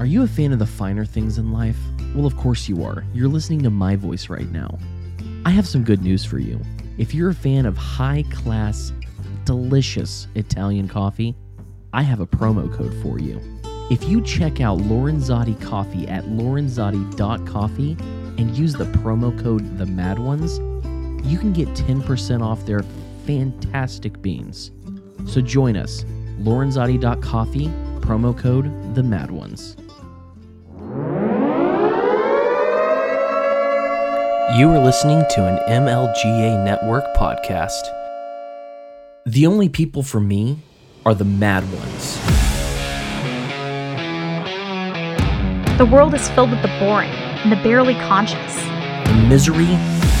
Are you a fan of the finer things in life? Well, of course you are. You're listening to my voice right now. I have some good news for you. If you're a fan of high class, delicious Italian coffee, I have a promo code for you. If you check out Lorenzotti Coffee at lorenzotti.coffee and use the promo code The Mad Ones, you can get 10% off their fantastic beans. So join us, lorenzotti.coffee, promo code The Mad Ones. You are listening to an MLGA Network podcast. The only people for me are the mad ones. The world is filled with the boring and the barely conscious. And misery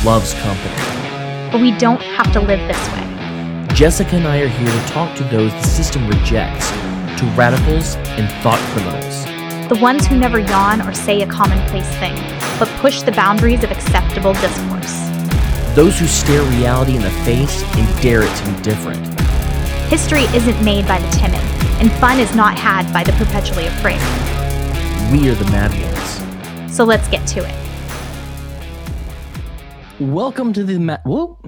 loves company. But we don't have to live this way. Jessica and I are here to talk to those the system rejects, to radicals and thought criminals. The ones who never yawn or say a commonplace thing, but push the boundaries of acceptable discourse. Those who stare reality in the face and dare it to be different. History isn't made by the timid, and fun is not had by the perpetually afraid. We are the mad ones. So let's get to it. Welcome to the mad. Whoa,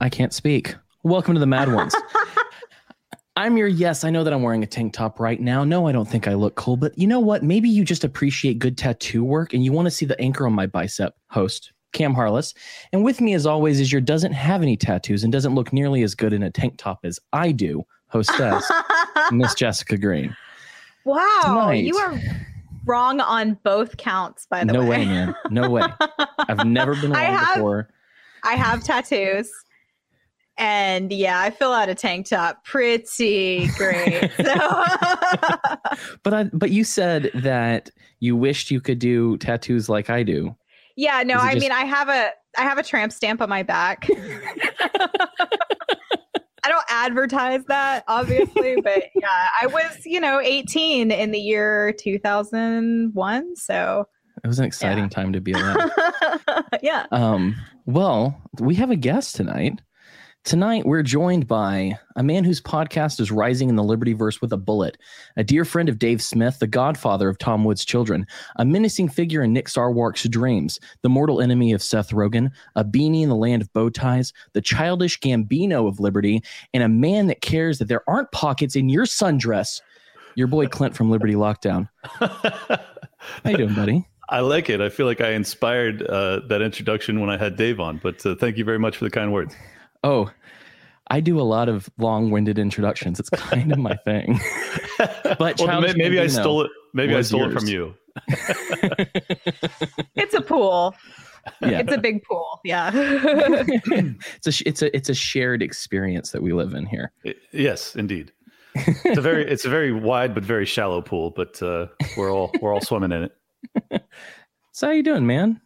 I can't speak. Welcome to the mad ones. I'm your yes. I know that I'm wearing a tank top right now. No, I don't think I look cool, but you know what? Maybe you just appreciate good tattoo work and you want to see the anchor on my bicep. Host Cam Harless, and with me as always is your doesn't have any tattoos and doesn't look nearly as good in a tank top as I do. Hostess Miss Jessica Green. Wow, Tonight- you are wrong on both counts. By the No way, No way, man. No way. I've never been I have- before. I have tattoos, and yeah, I fill out a tank top pretty great. So But I but you said that you wished you could do tattoos like I do. yeah, no, I just- mean, I have a I have a tramp stamp on my back. I don't advertise that, obviously, but yeah, I was, you know, 18 in the year 2001. So, It was an exciting Yeah. time to be alive. yeah. Um, well, we have a guest tonight. Tonight, we're joined by a man whose podcast is rising in the Libertyverse with a bullet, a dear friend of Dave Smith, the godfather of Tom Woods' children, a menacing figure in Nick Sarwark's dreams, the mortal enemy of Seth Rogen, a beanie in the land of bow ties, the childish Gambino of Liberty, and a man that cares that there aren't pockets in your sundress. Your boy Clint from Liberty Lockdown. How you doing, buddy? I like it. I feel like I inspired uh, that introduction when I had Dave on, but uh, thank you very much for the kind words. Oh, I do a lot of long-winded introductions. It's kind of my thing. But Well, Childish may- maybe I stole it. Maybe I was stole it from you. It's a pool. yeah, It's a big pool. Yeah. it's a it's a it's a shared experience that we live in here. I- yes, indeed. It's a very it's a very wide but very shallow pool, but uh, we're all we're all swimming in it. So how you doing, man?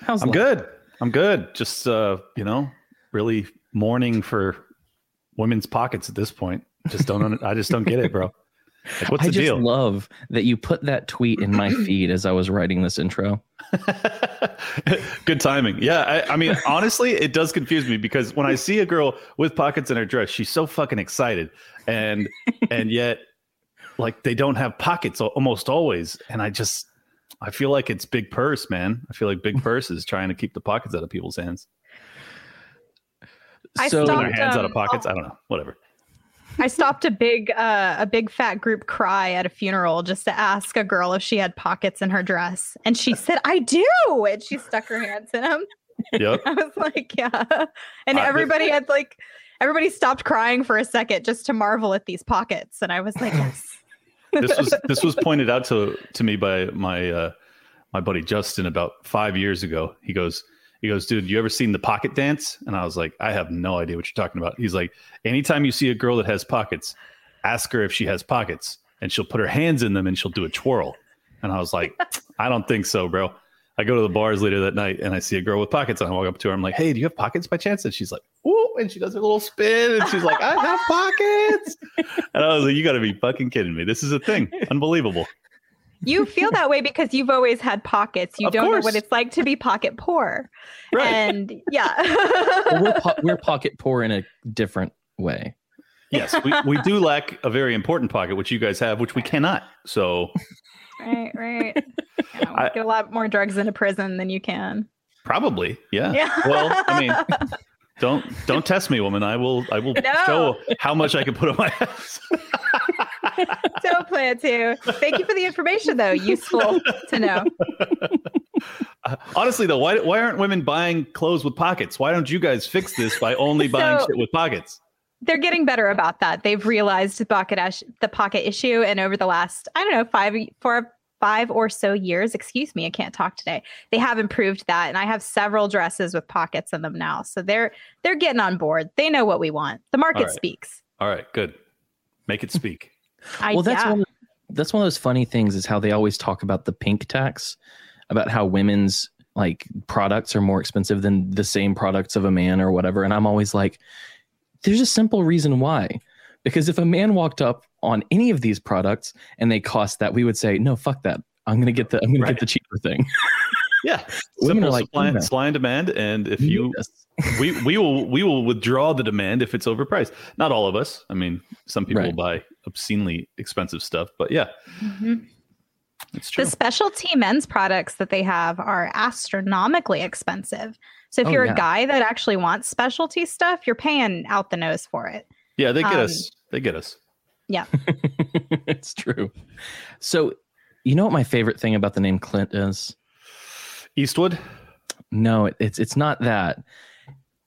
How's I'm life? good. I'm good. Just uh, you know, really mourning for women's pockets at this point. Just don't. I just don't get it, bro. Like, what's I the just deal? love that you put that tweet in my feed as I was writing this intro. Good timing. Yeah, I, I mean, honestly, it does confuse me because when I see a girl with pockets in her dress, she's so fucking excited, and and yet, like they don't have pockets almost always, and I just I feel like it's big purse, man. I feel like big purse is trying to keep the pockets out of people's hands, I so stopped- their hands out of um, pockets. I don't know, whatever. I stopped a big uh, a big fat group cry at a funeral just to ask a girl if she had pockets in her dress, and she said, "I do," and she stuck her hands in them. Yep. I was like, "Yeah," and Uh, everybody had like everybody stopped crying for a second just to marvel at these pockets, and I was like, "Yes." this was this was pointed out to to me by my uh my buddy Justin about five years ago. He goes he goes, dude, you ever seen the pocket dance? And I was like, I have no idea what you're talking about. He's like, anytime you see a girl that has pockets, ask her if she has pockets, and she'll put her hands in them and she'll do a twirl. And I was like, I don't think so, bro. I go to the bars later that night and I see a girl with pockets and I walk up to her. I'm like, hey, do you have pockets by chance? And she's like, ooh, and she does a little spin and she's like, I have pockets. And I was like, you got to be fucking kidding me. This is a thing. Unbelievable. You feel that way because you've always had pockets. You Of don't know what it's like to be pocket poor. Right. And yeah. Well, we're po- we're pocket poor in a different way. yes, we, we do lack a very important pocket, which you guys have, which we cannot. So right, right. You know, I- get a lot more drugs into prison than you can. Probably, yeah. Yeah. Well, I mean, don't don't test me, woman. I will I will No. show how much I can put on my ass. Don't plan to. Thank you for the information, though. Useful to know. Honestly, though, why why aren't women buying clothes with pockets? Why don't you guys fix this by only buying So- shit with pockets? They're getting better about that. They've realized the pocket ash, the pocket issue, and over the last I don't know five four five or so years, excuse me, I can't talk today. They have improved that, and I have several dresses with pockets in them now. So they're they're getting on board. They know what we want. The market right. speaks. All right, good. Make it speak. I, well, that's yeah. one. That's one of those funny things is how they always talk about the pink tax, about how women's like products are more expensive than the same products of a man or whatever. And I'm always like, there's a simple reason why. Because if a man walked up on any of these products and they cost that, we would say, no, fuck that. I'm gonna get the I'm gonna Right. get the cheaper thing. Yeah, Women simple are like, supply, supply and demand, and if you need this. we we will we will withdraw the demand if it's overpriced. Not all of us. I mean, some people Right. buy obscenely expensive stuff, but yeah, Mhm. it's true. The specialty men's products that they have are astronomically expensive. So if Oh, you're yeah. a guy that actually wants specialty stuff, you're paying out the nose for it. yeah, they get um, us. They get us. Yeah. it's true. So, you know what my favorite thing about the name Clint is? Eastwood. No, it, it's it's not that.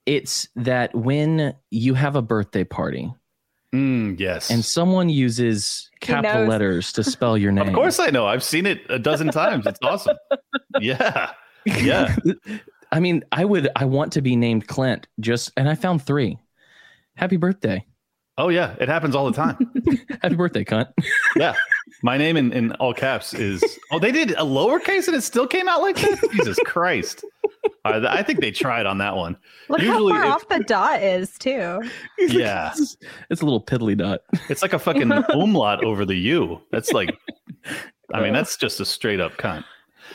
It's that when you have a birthday party Mm, yes. and someone uses capital letters to spell your name. of course, I know. I've seen it a dozen times. It's awesome. Yeah, yeah. I mean, I would I want to be named Clint just and I found 3. Happy birthday. Oh yeah, it happens all the time. Happy birthday, cunt. Yeah, my name in, in all caps is. Oh, they did a lowercase and it still came out like that. Jesus Christ! Uh, I think they tried on that one. Look Usually how far if- off the dot is too. Yeah, It's, it's a little piddly dot. it's like a fucking umlaut over the U. That's like, I mean, that's just a straight up cunt.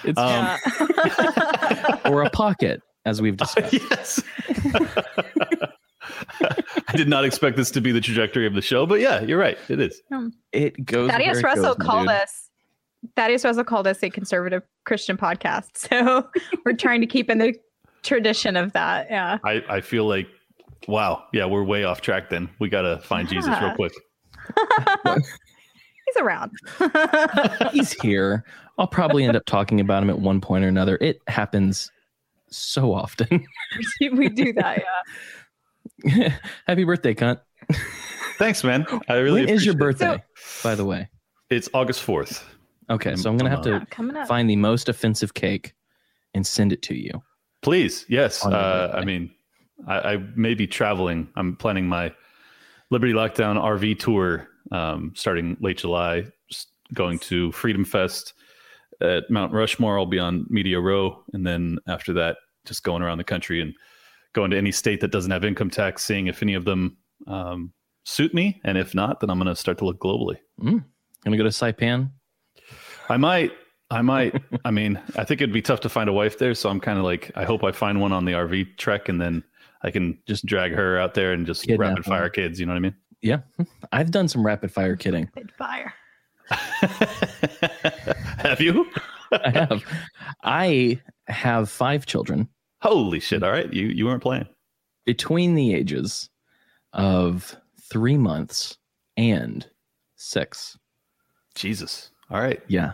It's Um, Yeah. or a pocket as we've discussed. yes. I did not expect this to be the trajectory of the show, but yeah, you're right. It is. Um, it goes Thaddeus where it Russell goes, called dude. us. Thaddeus Russell called us a conservative Christian podcast. So we're trying to keep in the tradition of that. Yeah. I, I feel like, wow. Yeah, we're way off track then. We got to find Jesus real quick. He's around. He's here. I'll probably end up talking about him at one point or another. It happens so often. we do that. Yeah. Happy birthday, cunt. Thanks, man. I really when is your appreciate it. birthday, by the way? It's August 4th. Okay, so I'm gonna have to Yeah, up. find the most offensive cake and send it to you. Please, yes. Uh. I mean, I, I may be traveling. I'm planning my Liberty Lockdown RV tour um, starting late July, going to Freedom Fest at Mount Rushmore. I'll be on Media Row. And then after that, just going around the country and going to any state that doesn't have income tax, seeing if any of them um, suit me. And if not, then I'm going to start to look globally. Gonna go to Saipan. I might. I might. I mean, I think it'd be tough to find a wife there. So I'm kind of like, I hope I find one on the RV trek and then I can just drag her out there and just Kidnap rapid fire her. kids. You know what I mean? Yeah, I've done some rapid fire kidding. Good fire. have you? I have. I have five children Holy shit! Mm-hmm. All right, you you weren't playing. between the ages of three months and six. Jesus. All right, Yeah,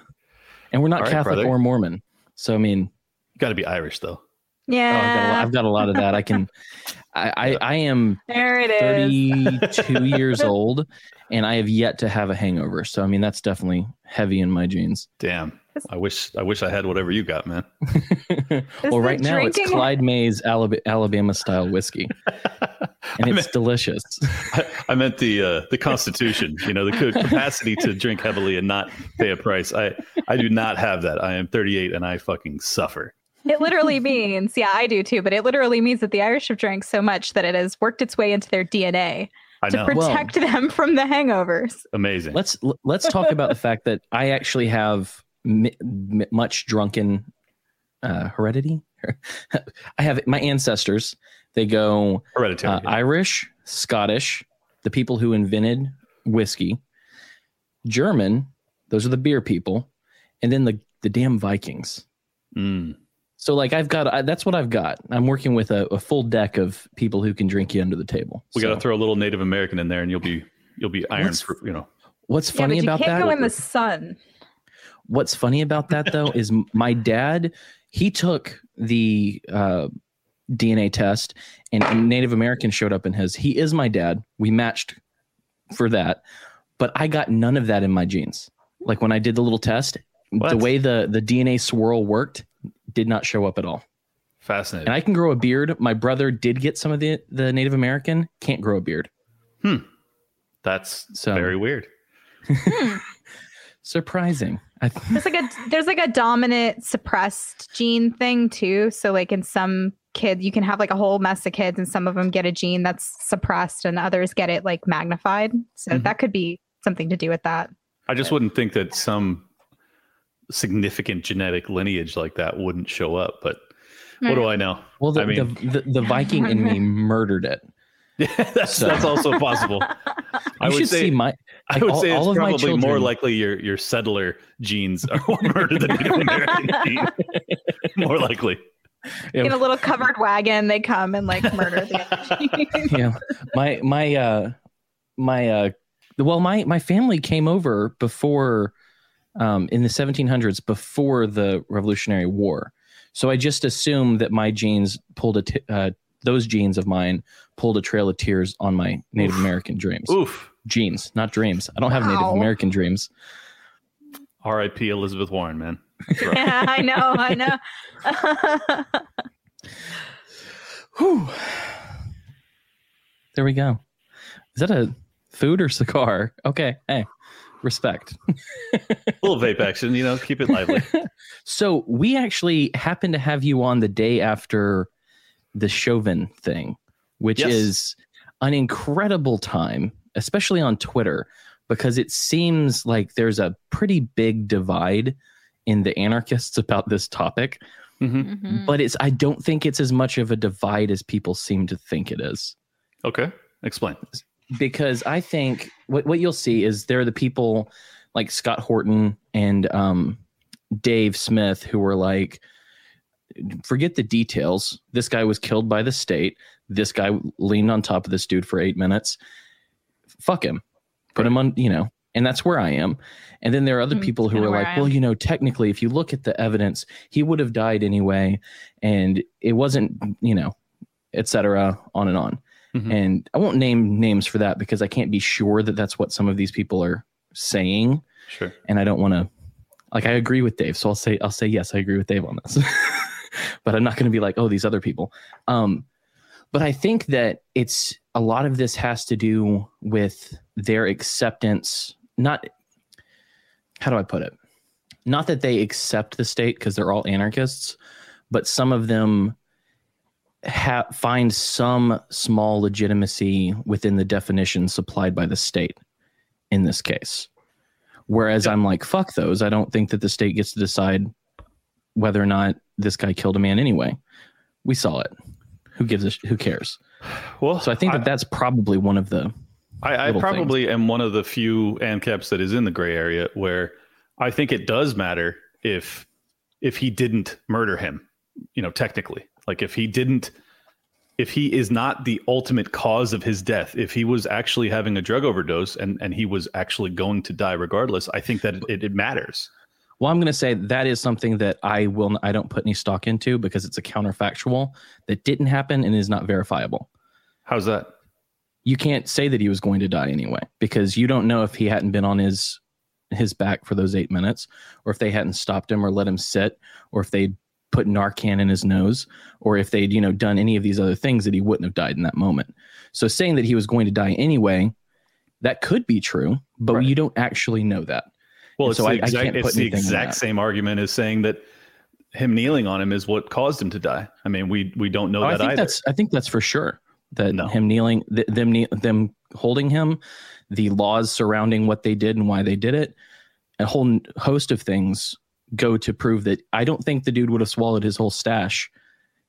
and we're not All right, Catholic brother. or Mormon, so I mean, got to be Irish though. oh, I've, got lot, Yeah. I've got a lot of that. I can. I I, I am there it is. 32 years old, and I have yet to have a hangover. So I mean, that's definitely heavy in my genes. Damn. I wish I wish I had whatever you got, man. Well, right now it's Clyde May's Alab- Alabama style whiskey, and I it's meant, delicious. I, I meant the uh, the Constitution. You know, the capacity to drink heavily and not pay a price. I I do not have that. I am 38 and I fucking suffer. It literally means, yeah, I do too, but it literally means that the Irish have drank so much that it has worked its way into their DNA I to know. Well- protect them from the hangovers. Amazing. Let's let's talk about the fact that I actually have m- m- much drunken uh, heredity. I have my ancestors. They go Hereditary. uh, Irish, Scottish, the people who invented whiskey, German, those are the beer people, and then the the damn Vikings. Mm. So like I've got I, that's what I've got. I'm working with a, a full deck of people who can drink you under the table. We So, got to throw a little Native American in there, and you'll be you'll be iron. What's- Fr- you know, what's Yeah, funny but you about can't that? go in the sun. What's funny about that though is my dad. He took the uh, DNA test, and, and Native American showed up in his. He is my dad. We matched for that, but I got none of that in my genes. Like when I did the little test, the way the the DNA swirl worked did not show up at all. fascinating. And I can grow a beard. My brother did get some of the the Native American. Can't grow a beard. Hmm. That's So- very weird. Surprising. I th- There's like a there's like a dominant suppressed gene thing too. So like in some kids, you can have like a whole mess of kids, and some of them get a gene that's suppressed, and others get it like magnified. So Mhm. that could be something to do with that. I just wouldn't think that some significant genetic lineage like that wouldn't show up. But what do I know? well, the, I mean- the, the the Viking in me murdered it. that's So- that's also possible. I You would should say see my. I would all- say it's all of my probably more likely your your settler genes are what murdered the Native American gene. More likely. Yeah. In a little covered wagon, they come and like murder the other gene. yeah my my uh my uh well my my family came over before um in the 1700s before the revolutionary war so i just assumed that my genes pulled a t- uh, those genes of mine pulled a trail of tears on my native Oof. american dreams Oof. genes not dreams i don't have native american dreams R.I.P. Elizabeth Warren, man. Yeah, I know, I know. Whew. there we go is that a food or cigar okay hey respect A little vape action, you know, keep it lively. So we actually happen to have you on the day after the Chauvin thing, which Yes. is an incredible time, especially on Twitter, because it seems like there's a pretty big divide in the anarchists about this topic. hmm Mhm. But it's I don't think it's as much of a divide as people seem to think it is Okay. Explain. because I think what, what you'll see is there are the people like Scott Horton and um, Dave Smith who were like, forget the details. This guy was killed by the state. This guy leaned on top of this dude for eight minutes. Fuck him. Put him on, you know, and that's where I am. And then there are other Hmm, people who are like, I well, am. you know, technically, if you look at the evidence, he would have died anyway. And it wasn't, you know, et cetera, on and on. Mhm. And I won't name names for that because I can't be sure that that's what some of these people are saying. Sure. And I don't want to, like, I agree with Dave. So I'll say, I'll say, yes, I agree with Dave on this. but I'm not going to be like, oh, these other people. Um, but I think that it's a lot of this has to do with their acceptance, not, how do I put it? Not that they accept the state because they're all anarchists, but some of them ha- find some small legitimacy within the definition supplied by the state in this case. Whereas Yeah. I'm like, fuck those. I don't think that the state gets to decide whether or not this guy killed a man anyway. We saw it. Who gives a sh- who cares? Well, So I think that that's probably one of the I, I probably am one of the few ANCAPs that is in the gray area where I think it does matter if if he didn't murder him, you know, technically. Like if he didn't if he is not the ultimate cause of his death, if he was actually having a drug overdose and and he was actually going to die regardless, I think that it, it matters. Well, I'm going to say that is something that I will I don't put any stock into because it's a counterfactual that didn't happen and is not verifiable. How's that? You can't say that he was going to die anyway because you don't know if he hadn't been on his his back for those 8 minutes or if they hadn't stopped him or let him sit or if they put Narcan in his nose or if they'd, you know, done any of these other things that he wouldn't have died in that moment. So saying that he was going to die anyway, that could be true, but Right. you don't actually know that. Well, And it's so the I- I exact, can't it's the exact same argument as saying that him kneeling on him is what caused him to die. I mean, we we don't know Oh, I that think either. that's I think that's for sure. That No. him kneeling, th- them knee- them holding him, the laws surrounding what they did and why they did it, a whole n- host of things go to prove that I don't think the dude would have swallowed his whole stash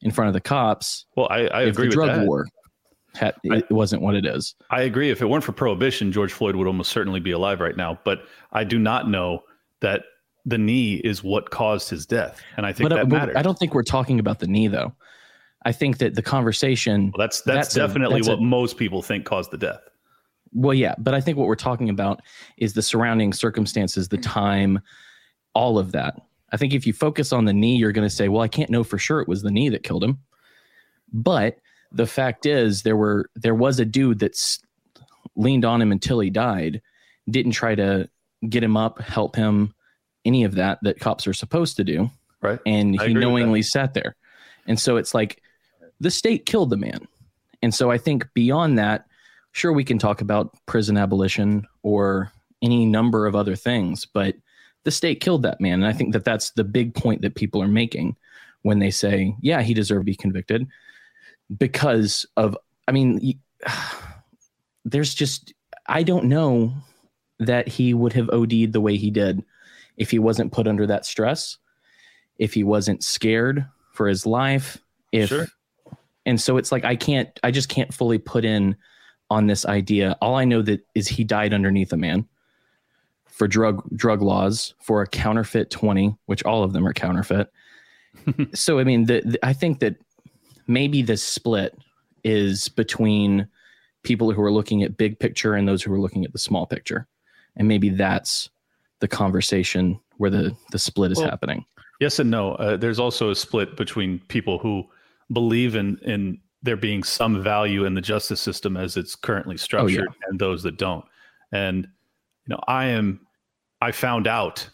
in front of the cops Well, I, I agree with drug that. war had, I- it wasn't what it is. I agree. If it weren't for prohibition, George Floyd would almost certainly be alive right now. But I do not know that the knee is what caused his death, and I think But, uh, that but matters. I don't think we're talking about the knee though. I think that the conversation. Well, that's that's, That's a- definitely that's a- what most people think caused the death. Well, yeah, but I think what we're talking about is the surrounding circumstances, the time, all of that. I think if you focus on the knee, you're going to say, "Well, I can't know for sure it was the knee that killed him." But the fact is, there were there was a dude that's leaned on him until he died, didn't try to get him up, help him, any of that that cops are supposed to do, Right. and I he that. knowingly sat there. And so it's like the state killed the man. And so I think beyond that, sure we can talk about prison abolition or any number of other things, but the state killed that man. And I think that that's the big point that people are making when they say, yeah, he deserved to be convicted because of, I mean, there's just, I don't know that he would have OD'd the way he did if he wasn't put under that stress, if he wasn't scared for his life, if, Sure. and so it's like, I can't, I just can't fully put in on this idea. All I know that is he died underneath a man for drug drug laws for a counterfeit 20 which all of them are counterfeit so i mean the, the- i think that maybe the split is between people who are looking at big picture and those who are looking at the small picture and maybe that's the conversation where the the split is Well, happening Yes and no. Uh, there's also a split between people who believe in in there being some value in the justice system as it's currently structured, and those that don't. And you know, I am. I found out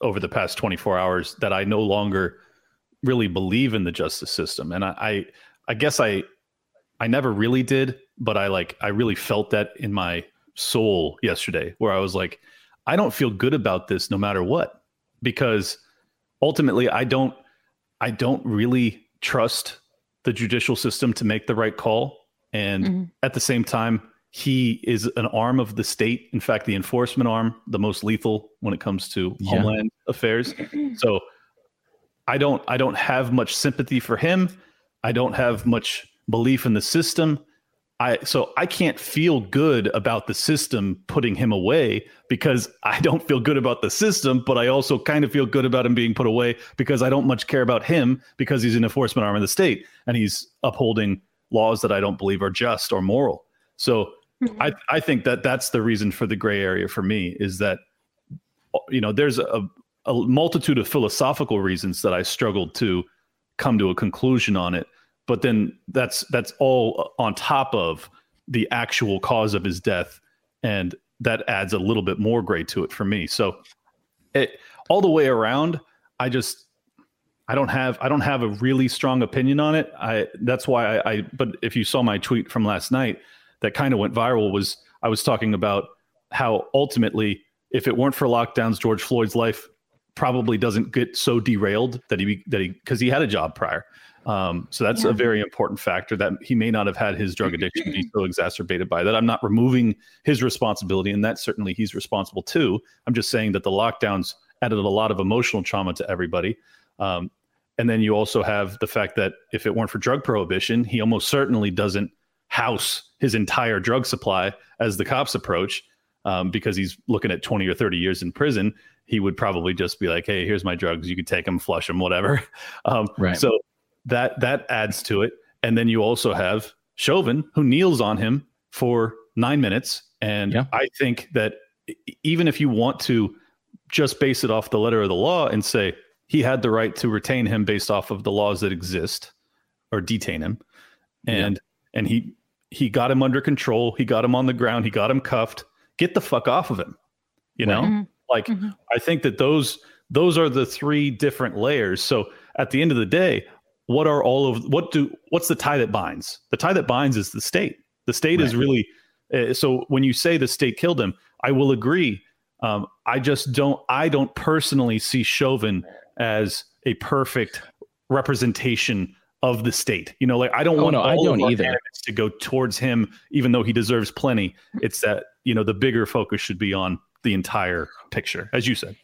over the past 24 hours that I no longer really believe in the justice system, and I, I, I guess I, I never really did, but I like I really felt that in my soul yesterday, where I was like, I don't feel good about this no matter what, because ultimately i don't i don't really trust the judicial system to make the right call and Mhm. at the same time he is an arm of the state in fact the enforcement arm the most lethal when it comes to Yeah. homeland affairs so i don't i don't have much sympathy for him. I don't have much belief in the system. I so I can't feel good about the system putting him away because I don't feel good about the system, but I also kind of feel good about him being put away because I don't much care about him because he's an enforcement arm of the state and he's upholding laws that I don't believe are just or moral. So mm-hmm. I I think that that's the reason for the gray area for me is that you know there's a, a multitude of philosophical reasons that I struggled to come to a conclusion on it but then that's that's all on top of the actual cause of his death and that adds a little bit more gray to it for me. So it all the way around i just i don't have i don't have a really strong opinion on it. I that's why i, I but if you saw my tweet from last night that kind of went viral was i was talking about how ultimately if it weren't for lockdowns george floyd's life probably doesn't get so derailed that he that he because he had a job prior um, so that's Yeah. a very important factor that he may not have had his drug addiction be so exacerbated by that. I'm not removing his responsibility, and that certainly he's responsible too. I'm just saying that the lockdowns added a lot of emotional trauma to everybody. Um, and then you also have the fact that if it weren't for drug prohibition, he almost certainly doesn't house his entire drug supply as the cops approach um, because he's looking at 20 or 30 years in prison. He would probably just be like, hey, here's my drugs. You could take them, flush them, whatever. Um, Right. So that that adds to it. And then you also have Chauvin, who kneels on him for nine minutes. And Yeah. I think that even if you want to just base it off the letter of the law and say he had the right to retain him based off of the laws that exist or detain him, and and he he got him under control, he got him on the ground, he got him cuffed. Get the fuck off of him. You know, Right. Like Mhm. I think that those those are the three different layers. So at the end of the day, what are all of what do what's the tie that binds? The tie that binds is the state. The state is really uh, so when you say the state killed him, I will agree. Um, I just don't. I don't personally see Chauvin as a perfect representation of the state. You know, like I don't Oh, want no, I all don't either. to go towards him, even though he deserves plenty. It's that you know the bigger focus should be on the entire picture, as you said.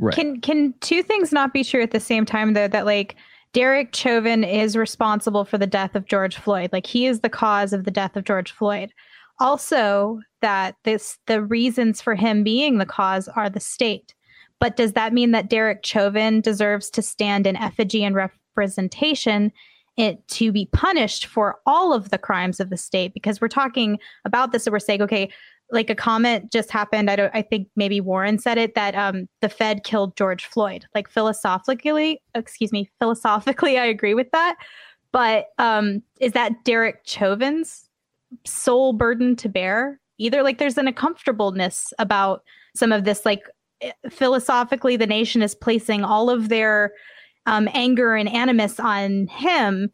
right Can can two things not be true at the same time though? That like Derek Chauvin is responsible for the death of George Floyd. Like he is the cause of the death of George Floyd. Also, that this the reasons for him being the cause are the state. But does that mean that Derek Chauvin deserves to stand in effigy and representation it to be punished for all of the crimes of the state? Because we're talking about this and we're saying, okay, like a comment just happened. I don't I think maybe Warren said it that um the Fed killed George Floyd. Like philosophically, excuse me, philosophically I agree with that. But um is that Derek Chauvin's sole burden to bear? Either like there's an uncomfortableness about some of this like philosophically the nation is placing all of their um, anger and animus on him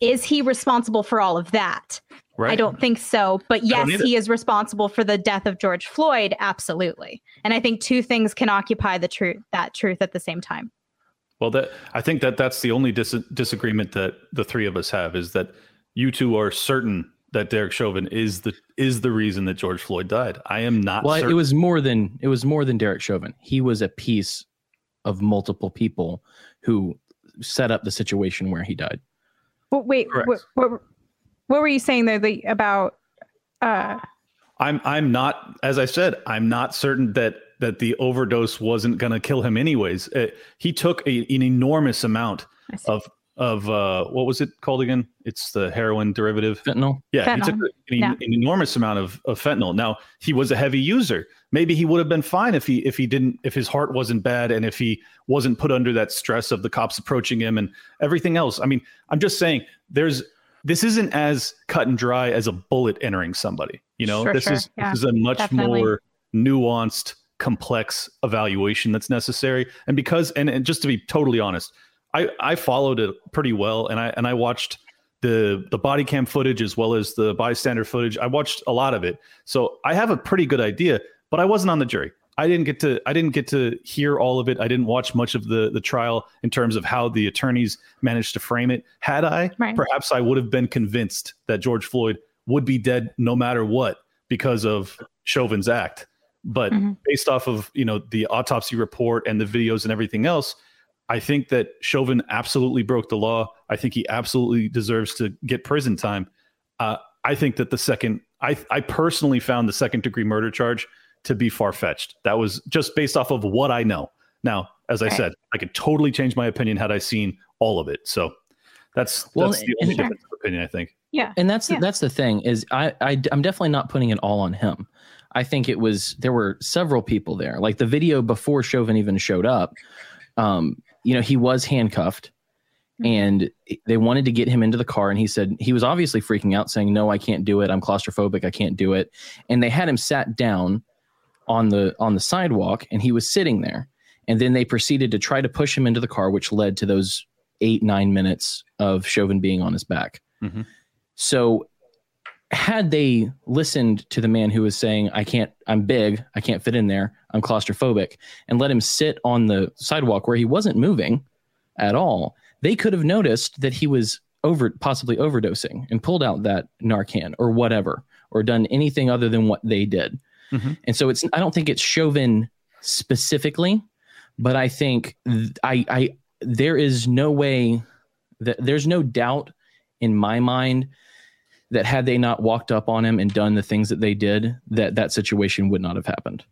is he responsible for all of that Right. I don't think so. But yes, he is responsible for the death of George Floyd. Absolutely. And I think two things can occupy the truth, that truth at the same time. Well, that I think that that's the only dis- disagreement that the three of us have is that you two are certain that Derek Chauvin is the is the reason that George Floyd died. I am not. Well, certain. it was more than it was more than Derek Chauvin. He was a piece of multiple people who set up the situation where he died. Well, wait, Correct. what, what, what were you saying there the, about? Uh, I'm I'm not as I said, I'm not certain that that the overdose wasn't going to kill him anyways. Uh, he took a, an enormous amount of of uh what was it called again? It's the heroin derivative. Fentanyl. Yeah, he took Fentanyl. an, Yeah. an enormous amount of, of fentanyl. Now he was a heavy user. Maybe he would have been fine if he if he didn't if his heart wasn't bad and if he wasn't put under that stress of the cops approaching him and everything else. I mean, I'm just saying there's this isn't as cut and dry as a bullet entering somebody. You know, Sure, this sure. is Yeah, this is a much definitely. more nuanced, complex evaluation that's necessary. And because and, and just to be totally honest, I I followed it pretty well and I and I watched the the body cam footage as well as the bystander footage. I watched a lot of it. So I have a pretty good idea, but I wasn't on the jury. I didn't get to I didn't get to hear all of it. I didn't watch much of the the trial in terms of how the attorneys managed to frame it. Had I, Right. perhaps I would have been convinced that George Floyd would be dead no matter what because of Chauvin's act. But Mhm. based off of, you know, the autopsy report and the videos and everything else, I think that Chauvin absolutely broke the law. I think he absolutely deserves to get prison time. Uh, I think that the second, I, I personally found the second degree murder charge to be far fetched. That was just based off of what I know. Now, as I Right. said, I could totally change my opinion had I seen all of it. So that's Well, that's the only and- difference of opinion, I think. yeah. and that's Yeah. that's the thing is I, I i'm definitely not putting it all on him i think it was there were several people there like the video before chauvin even showed up um you know he was handcuffed Mhm. and they wanted to get him into the car and he said he was obviously freaking out saying no i can't do it i'm claustrophobic i can't do it and they had him sat down on the on the sidewalk and he was sitting there and then they proceeded to try to push him into the car which led to those eight nine minutes of chauvin being on his back Mhm. so had they listened to the man who was saying, I can't, I'm big, I can't fit in there, I'm claustrophobic, and let him sit on the sidewalk where he wasn't moving at all, they could have noticed that he was over possibly overdosing and pulled out that Narcan or whatever, or done anything other than what they did. Mhm. And so it's I don't think it's Chauvin specifically, but I think th- I I there is no way that there's no doubt in my mind that had they not walked up on him and done the things that they did, that that situation would not have happened.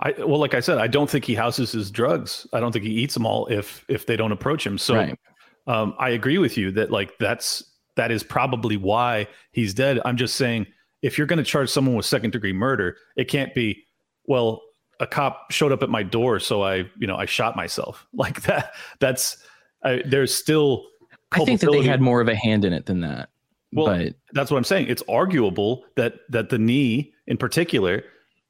I well, like I said, I don't think he houses his drugs. I don't think he eats them all if if they don't approach him. So Right. um, I agree with you that like that's that is probably why he's dead. I'm just saying if you're going to charge someone with second degree murder, it can't be well a cop showed up at my door, so I you know I shot myself like that. That's I, there's still I think that they had more of a hand in it than that. Well, but that's what I'm saying. It's arguable that that the knee in particular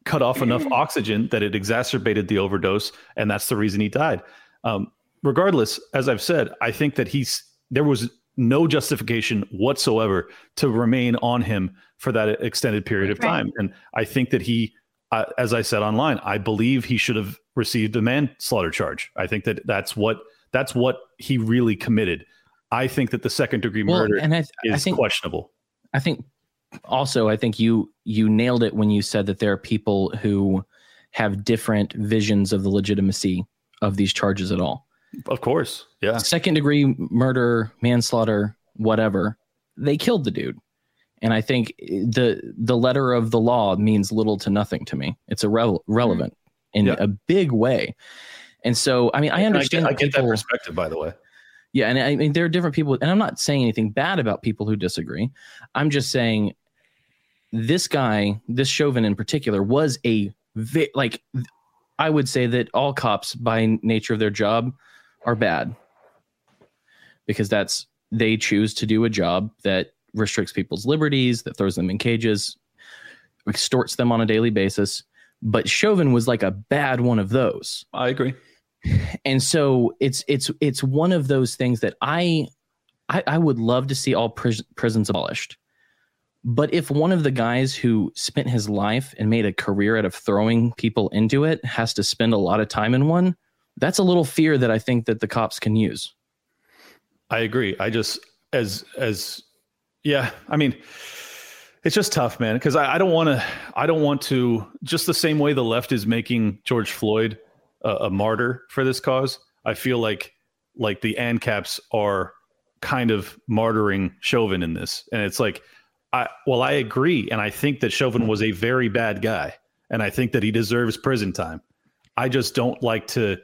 cut off enough oxygen that it exacerbated the overdose, and that's the reason he died. Um, regardless, as I've said, I think that he's there was no justification whatsoever to remain on him for that extended period of Right. time, and I think that he, uh, as I said online, I believe he should have received a manslaughter charge. I think that that's what that's what he really committed. I think that the second degree well, murder and I, I is think questionable. I think also I think you you nailed it when you said that there are people who have different visions of the legitimacy of these charges at all. Of course. Yeah. Second degree murder, manslaughter, whatever. They killed the dude. And I think the the letter of the law means little to nothing to me. It's irrele- relevant. Mm-hmm. in Yeah. a big way. And so, I mean, I understand I get, I get that perspective, by the way. yeah, and I mean there are different people, and I'm not saying anything bad about people who disagree. I'm just saying this guy, this Chauvin in particular, was a vi- like I would say that all cops, by nature of their job, are bad because that's they choose to do a job that restricts people's liberties, that throws them in cages, extorts them on a daily basis. But Chauvin was like a bad one of those I agree. and so it's it's it's one of those things that I I, I would love to see all pris- prisons abolished. But if one of the guys who spent his life and made a career out of throwing people into it has to spend a lot of time in one, that's a little fear that I think that the cops can use. I agree. I just as as yeah. I mean, it's just tough, man. Because I, I don't want to. I don't want to. Just the same way the left is making George Floyd a, a martyr for this cause. I feel like like the ANCAPs are kind of martyring Chauvin in this, and it's like, I well, I agree, and I think that Chauvin was a very bad guy, and I think that he deserves prison time. I just don't like to.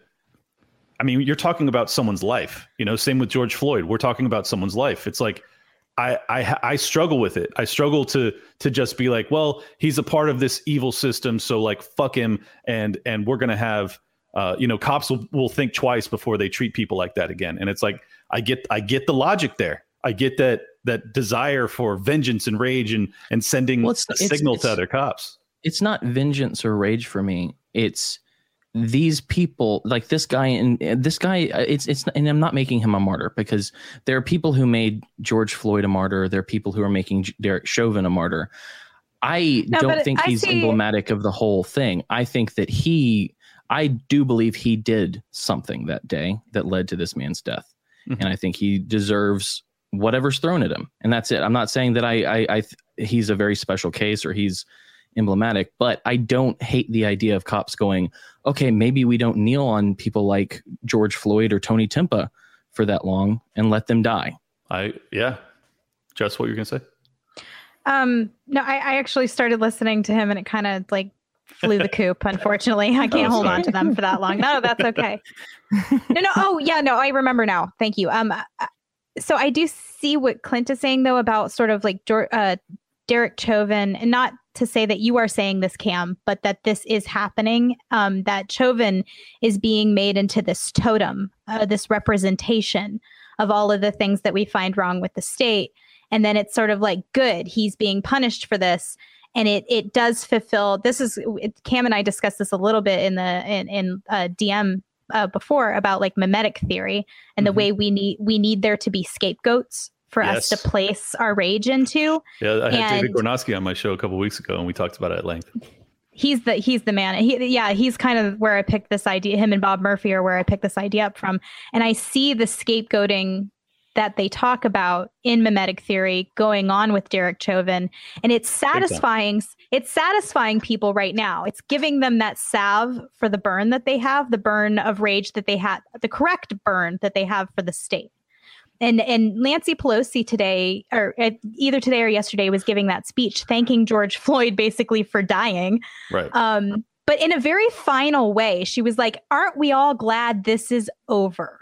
I mean, you're talking about someone's life. You know, same with George Floyd. We're talking about someone's life. It's like I I I struggle with it. I struggle to to just be like, well, he's a part of this evil system, so like fuck him, and and we're gonna have. Uh, you know, cops will, will think twice before they treat people like that again. And it's like I get I get the logic there. I get that that desire for vengeance and rage and and sending Well, it's- a it's- signal it's- to other cops. It's not vengeance or rage for me. It's these people like this guy and and this guy uh, it's it's and I'm not making him a martyr because there are people who made George Floyd a martyr. There are people who are making Derek Chauvin a martyr. I No, don't think I he's see- emblematic of the whole thing. I think that he I do believe he did something that day that led to this man's death. Mhm. and I think he deserves whatever's thrown at him. And that's it. I'm not saying that I I, I he's a very special case or he's emblematic but I don't hate the idea of cops going okay, maybe we don't kneel on people like George Floyd or Tony Timpa for that long and let them die. I yeah. Just what you're gonna say? Um, no, I, I actually started listening to him and it kind of like flew the coop. Unfortunately, I can't Oh, hold on to them for that long. No, that's okay. no, no. Oh, yeah. No, I remember now. Thank you. Um, uh, so I do see what Clint is saying though about sort of like Dor- uh, Derek Chauvin, and not to say that you are saying this, Cam, but that this is happening. Um, that Chauvin is being made into this totem, uh, this representation of all of the things that we find wrong with the state and then it's sort of like good he's being punished for this and it it does fulfill this is it, cam and i discussed this a little bit in the in, in uh, dm uh, before about like mimetic theory and the Mhm. way we need we need there to be scapegoats for us to place our rage into. Yeah, I had David And- on my show a couple weeks ago, and we talked about it at length. he's the he's the man. He, yeah he's kind of where i picked this idea him and bob murphy are where i picked this idea up from. And i see the scapegoating that they talk about in mimetic theory going on with derek chauvin. And it's satisfying it's satisfying people right now. It's giving them that salve for the burn that they have the burn of rage that they had the correct burn that they have for the state and and Nancy Pelosi today, or uh, either today or yesterday, was giving that speech thanking George Floyd basically for dying. Right. Um, but in a very final way, she was like, "Aren't we all glad this is over?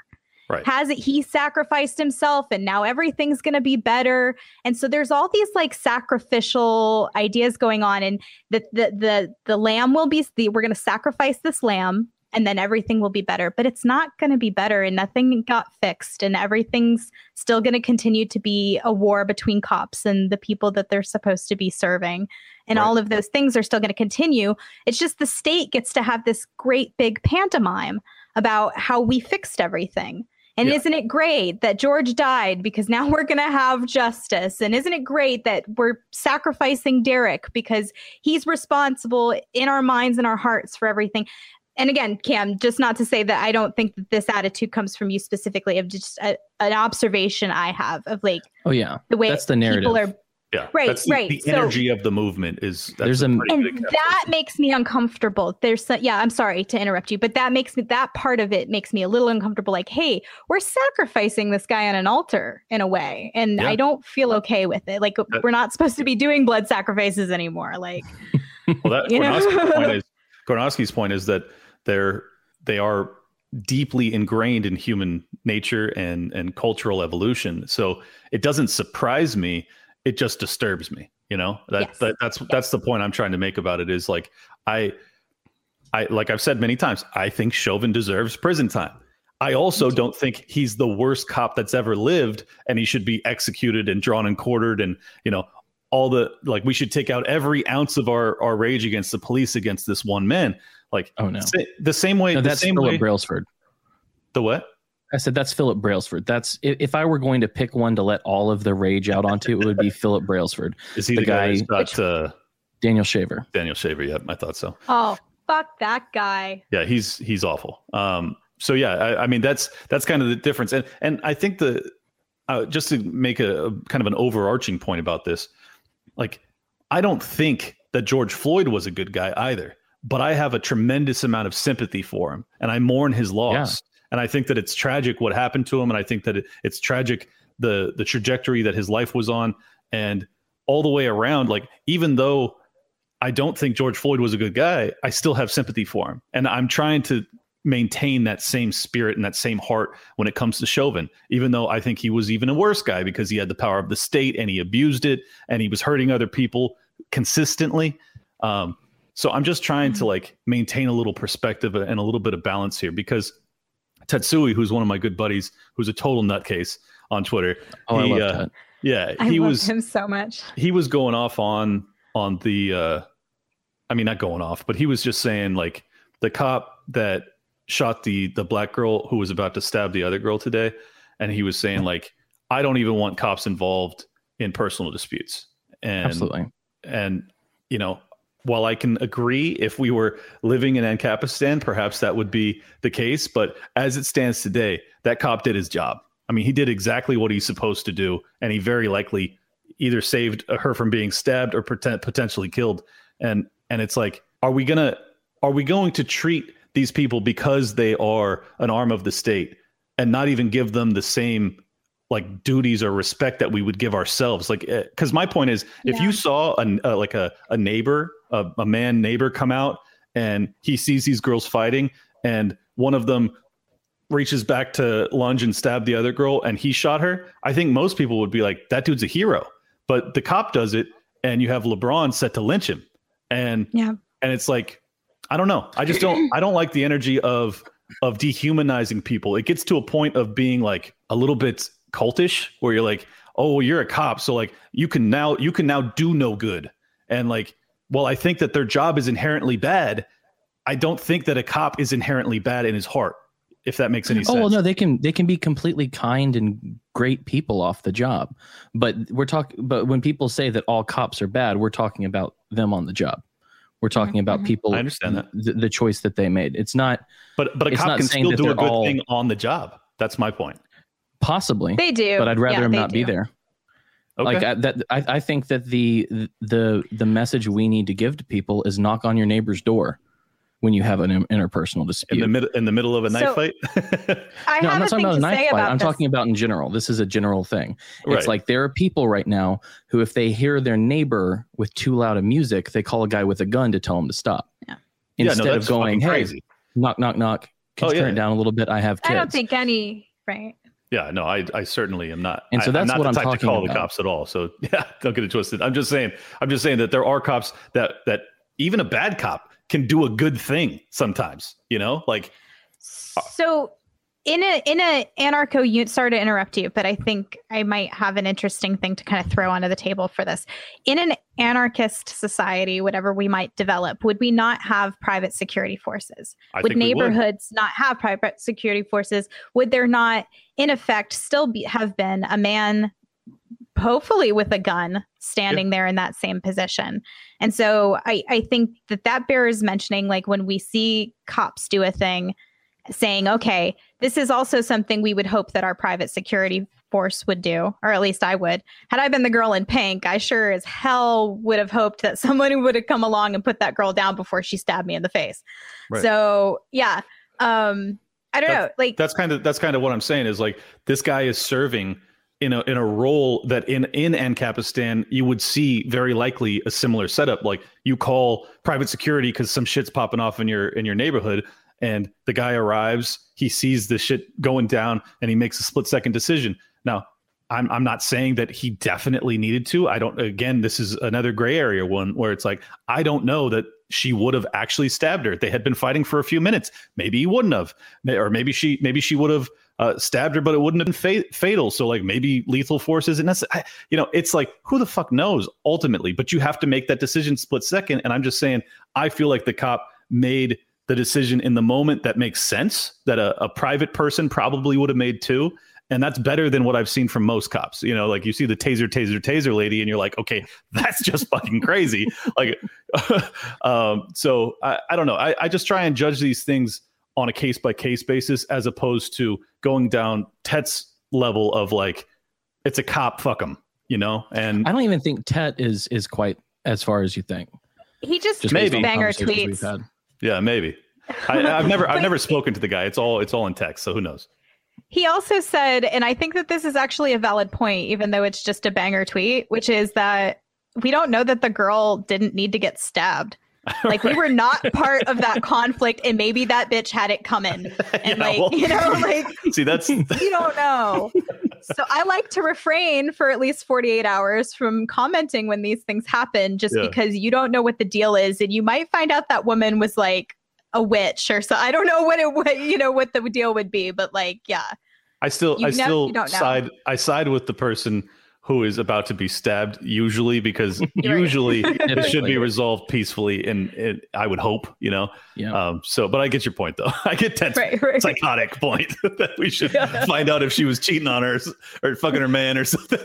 Right. Has it? He sacrificed himself, and now everything's going to be better." And so there's all these like sacrificial ideas going on, and the the the the lamb will be. The, we're going to sacrifice this lamb, and then everything will be better. But it's not going to be better, and nothing got fixed, and everything's still going to continue to be a war between cops and the people that they're supposed to be serving. And Right. all of those things are still going to continue. It's just the state gets to have this great big pantomime about how we fixed everything. And Yeah. isn't it great that George died because now we're going to have justice? And isn't it great that we're sacrificing Derek because he's responsible in our minds and our hearts for everything? And again, Cam, just not to say that I don't think that this attitude comes from you specifically, of just a, an observation I have of like Oh yeah, the way That's the narrative. people are Yeah. Right, That's the, right. The So- energy of the movement is that's There's a- pretty and that makes me uncomfortable there's so, yeah i'm sorry to interrupt you but that makes me that part of it makes me a little uncomfortable like hey we're sacrificing this guy on an altar in a way and Yeah. i don't feel okay with it like we're not supposed to be doing blood sacrifices anymore like well, that you know? Gornoski's point is Gornoski's point is that they're they are deeply ingrained in human nature and and cultural evolution. So it doesn't surprise me. It just disturbs me. You know that, Yes. that that's that's the point I'm trying to make about it. Is like I I like I've said many times. I think Chauvin deserves prison time. I also don't think he's the worst cop that's ever lived, and he should be executed and drawn and quartered, and you know all the like. We should take out every ounce of our our rage against the police against this one man. Like Oh no, the same way. no the that's same Philip way. Brailsford. The what? I said that's Philip Brailsford. That's if, if I were going to pick one to let all of the rage out onto, it would be Philip Brailsford. Is he The the, guy, guy- got uh, Daniel Shaver. Daniel Shaver? Yep, I thought so. Oh, fuck that guy. Yeah, he's he's awful. Um, so yeah, I, I mean that's that's kind of the difference, and and I think the uh, just to make a, a kind of an overarching point about this, like I don't think that George Floyd was a good guy either, but I have a tremendous amount of sympathy for him, and I mourn his loss, and I think that it's tragic what happened to him, and I think that it, it's tragic the the trajectory that his life was on, and all the way around, like even though I don't think George Floyd was a good guy, I still have sympathy for him. And I'm trying to maintain that same spirit and that same heart when it comes to Chauvin, even though I think he was even a worse guy because he had the power of the state and he abused it and he was hurting other people consistently. Um, so I'm just trying to like maintain a little perspective and a little bit of balance here because Tetsui, who's one of my good buddies, who's a total nutcase on Twitter. Oh, he, I love uh, that. Yeah, I he love was him so much. he was going off on on the uh i mean not going off but he was just saying like the cop that shot the the black girl who was about to stab the other girl today and he was saying like i don't even want cops involved in personal disputes and Absolutely. and you know while i can agree if we were living in ancapistan perhaps that would be the case but as it stands today that cop did his job. I mean he did exactly what he's supposed to do and he very likely either saved her from being stabbed or poten- potentially killed. And and it's like are we gonna are we going to treat these people because they are an arm of the state and not even give them the same like duties or respect that we would give ourselves? Like because my point is if Yeah. you saw a, uh, like a, a neighbor a, a man neighbor come out and he sees these girls fighting and one of them reaches back to lunge and stab the other girl and he shot her i think most people would be like that dude's a hero. But the cop does it and you have LeBron set to lynch him. And Yeah. and it's like i don't know. I just don't i don't like the energy of of dehumanizing people. It gets to a point of being like a little bit cultish where you're like oh you're a cop. So like you can now you can now do no good. And like well i think that their job is inherently bad i don't think that a cop is inherently bad in his heart if that makes any sense. Oh well, no, they can they can be completely kind and great people off the job, but we're talking. But when people say that all cops are bad, we're talking about them on the job. We're talking about mhm. people. I understand that. the, the choice that they made. It's not but but a cop can still do a good all- thing on the job that's my point possibly, They do. but I'd rather Yeah, him they not be there. Okay Like I, that, I, I think that the the the message we need to give to people is knock on your neighbor's door when you have an interpersonal dispute. in the middle in the middle of a knife So- fight I no, I'm not talking about a knife fight. I'm this. talking about in general. This is a general thing. Right. It's like there are people right now who, if they hear their neighbor with too loud of music, they call a guy with a gun to tell him to stop. Yeah. yeah no Instead of going, fucking hey, crazy knock, knock, knock. Could Oh, you turn yeah. it down a little bit? I have kids. I don't think any right. Yeah, no, I, I certainly am not. And so I, that's I'm not what the I'm type talking to call about. the cops at all. So yeah, don't get it twisted. I'm just saying. I'm just saying that there are cops that that even a bad cop can do a good thing sometimes. You know, like uh, So in a in a anarcho unit sorry to interrupt you, but I think I might have an interesting thing to kind of throw onto the table for this. In an anarchist society, whatever we might develop, would we not have private security forces? I would we would. neighborhoods not have private security forces? Would there not, in effect, still be, have been a man, hopefully with a gun, standing there in that same position? And so I, I think that that bears mentioning, like when we see cops do a thing, saying, okay, this is also something we would hope that our private security force would do, or at least I would. Had I been the girl in pink, I sure as hell would have hoped that somebody would have come along and put that girl down before she stabbed me in the face. Right. So yeah. Um I don't know. Like that's kind of that's kind of what I'm saying is like this guy is serving in a in a role that in in Ancapistan you would see very likely a similar setup. Like you call private security because some shit's popping off in your in your neighborhood, and the guy arrives, he sees the shit going down, and he makes a split second decision. Now, I'm I'm not saying that he definitely needed to. I don't. Again, this is another gray area one where it's like I don't know that she would have actually stabbed her. They had been fighting for a few minutes. Maybe he wouldn't have, or maybe she maybe she would have uh, stabbed her, but it wouldn't have been fa- fatal. So like maybe lethal force isn't necessary. You know, it's like who the fuck knows ultimately. But you have to make that decision split second. And I'm just saying, I feel like the cop made the decision in the moment that makes sense that a, a private person probably would have made too and that's better than what I've seen from most cops. You know, like you see the taser, taser, taser lady, and you're like, okay, that's just fucking crazy. Like, um, so I, I don't know. I, I just try and judge these things on a case by case basis as opposed to going down Tet's level of like, it's a cop, fuck him, you know? And I don't even think Tet is is quite as far as you think. He just, Just maybe maybe. banger conversations tweets. Yeah, maybe. I, I've never, I've never spoken to the guy. It's all, it's all in text. So who knows? He also said, and I think that this is actually a valid point, even though it's just a banger tweet, which is that we don't know that the girl didn't need to get stabbed. Like we were not part of that conflict, and maybe that bitch had it coming. And Yeah, like, well- you know, like See, that's you don't know. So I like to refrain for at least 48 hours from commenting when these things happen, just Yeah. because you don't know what the deal is. And you might find out that woman was like a witch or so. I don't know what it what, you know what the deal would be, but like, yeah. I still, You I still side, I side with the person who is about to be stabbed. Usually, because You're right. usually it should be resolved peacefully, and it, I would hope, you know. Yeah. Um. So, but I get your point, though. I get Ted's Right, right. psychotic point that we should find out if she was cheating on her or fucking her man or something.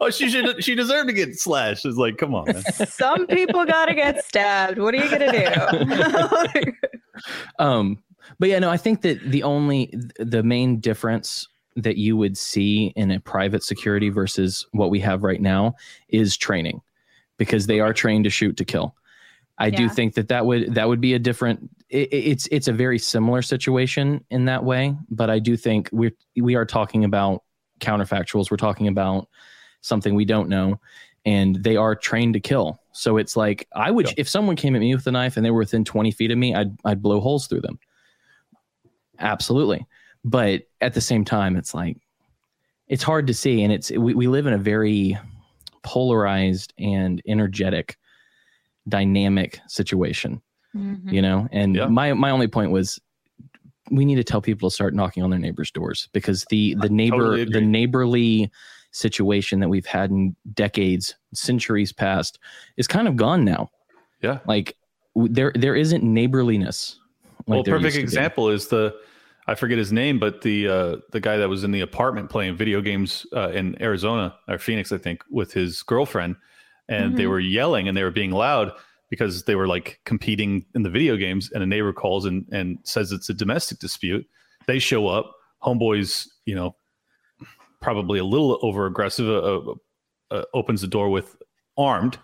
oh, she should. She deserved to get slashed. It's like, come on, man. Some people gotta get stabbed. What are you gonna do? Um, but yeah, no, I think that the only the main difference that you would see in a private security versus what we have right now is training, because they are trained to shoot to kill. I do think that that would that would be a different. It, it's it's a very similar situation in that way, but I do think we we are talking about counterfactuals. We're talking about something we don't know, and they are trained to kill. So it's like I would Yeah. if someone came at me with a knife and they were within twenty feet of me, I'd I'd blow holes through them. Absolutely, but at the same time, it's like it's hard to see, and it's we, we live in a very polarized and energetic dynamic situation mm-hmm. you know and Yeah. my my only point was we need to tell people to start knocking on their neighbors doors because the the neighbor totally the neighborly situation that we've had in decades centuries past is kind of gone now Yeah. like w- there there isn't neighborliness like well, perfect used be. example is the I forget his name, but the uh, the guy that was in the apartment playing video games uh, in Arizona or Phoenix, I think, with his girlfriend, and they Mhm. were yelling and they were being loud because they were like competing in the video games. And a neighbor calls and and says it's a domestic dispute. They show up. Homeboy's, you know, probably a little over aggressive. Uh, uh, opens the door with armed.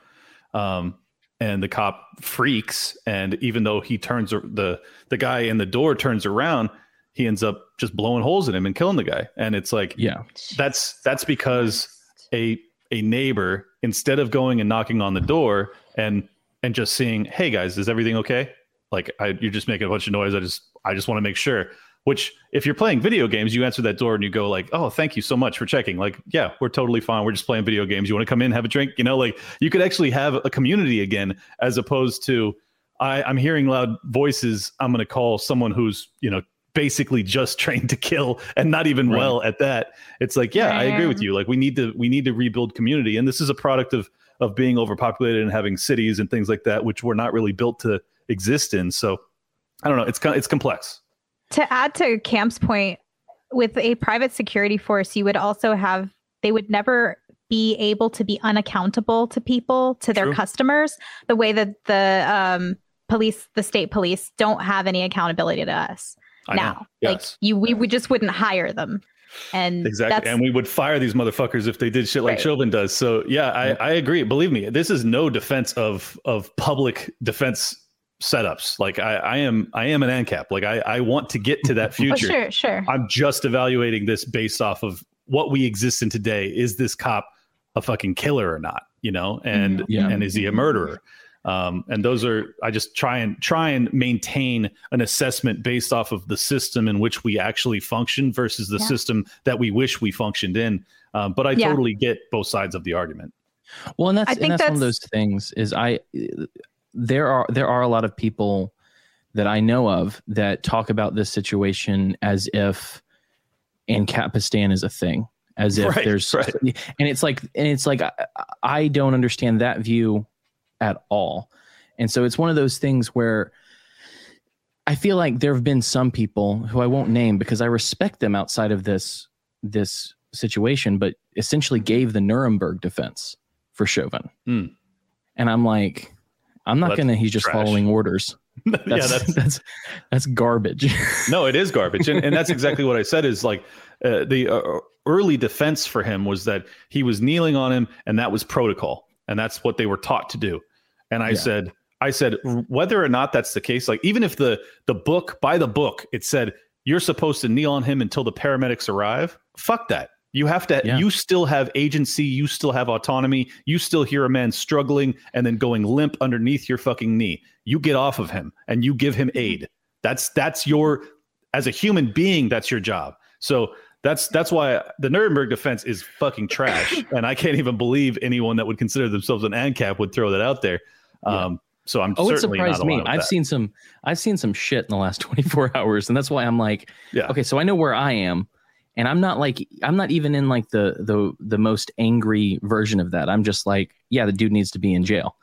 Um, and the cop freaks and even though he turns the the guy in the door turns around he ends up just blowing holes in him and killing the guy. And it's like yeah. that's that's because a a neighbor instead of going and knocking on the door and and just seeing hey guys is everything okay? Like I, you're just making a bunch of noise. I just i just want to make sure. Which if you're playing video games you answer that door and you go like oh thank you so much for checking. Like yeah we're totally fine. We're just playing video games. You want to come in have a drink? You know like you could actually have a community again as opposed to I, i'm hearing loud voices. I'm going to call someone who's you know basically just trained to kill and not even Right. well at that. It's like yeah i agree with you. Like we need to we need to rebuild community. And this is a product of of being overpopulated and having cities and things like that which were not really built to exist in. So i don't know. It's it's complex. To add to Cam's point, with a private security force, you would also have they would never be able to be unaccountable to people, to their True. customers, the way that the um, police, the state police, don't have any accountability to us I know. now. Like you, we, we just wouldn't hire them, and exactly that's and we would fire these motherfuckers if they did shit like Right. chauvin does so yeah I, I agree believe me this is no defense of of public defense setups like i i am i am an ancap like i i want to get to that oh, future sure, sure. I'm just evaluating this based off of what we exist in today. Is this cop a fucking killer or not? You know, and Mhm. Yeah. and is he a murderer? Um, and those are I just try and try and maintain an assessment based off of the system in which we actually function versus the Yeah. system that we wish we functioned in. Um, but I Yeah. totally get both sides of the argument. Well, and that's I and think that's, one of those things is I there are there are a lot of people that I know of that talk about this situation as if and Ancapistan is a thing, as if Right, there's right. and it's like and it's like I, I don't understand that view at all. And so it's one of those things where I feel like there have been some people who I won't name because I respect them outside of this this situation, but essentially gave the Nuremberg defense for Chauvin. Hmm. And I'm like, I'm not Well, gonna. He's just trash. following orders. yeah, That's, that's that's that's garbage. no, it is garbage, and, and that's exactly what I said. Is like uh, the uh, early defense for him was that he was kneeling on him, and that was protocol, and that's what they were taught to do. And I Yeah. said, I said, whether or not that's the case, like even if the the book by the book it said you're supposed to kneel on him until the paramedics arrive, fuck that. You have to. Yeah. You still have agency. You still have autonomy. You still hear a man struggling and then going limp underneath your fucking knee. You get off of him and you give him mm-hmm. aid. That's that's your as a human being. That's your job. So that's that's why the Nuremberg defense is fucking trash, and I can't even believe anyone that would consider themselves an ANCAP would throw that out there. Yeah. Um, so I'm oh, it surprised me. I've that. seen some. I've seen some shit in the last 24 hours, and that's why I'm like, Yeah. okay, so I know where I am, and I'm not like I'm not even in like the the the most angry version of that. I'm just like, yeah, the dude needs to be in jail.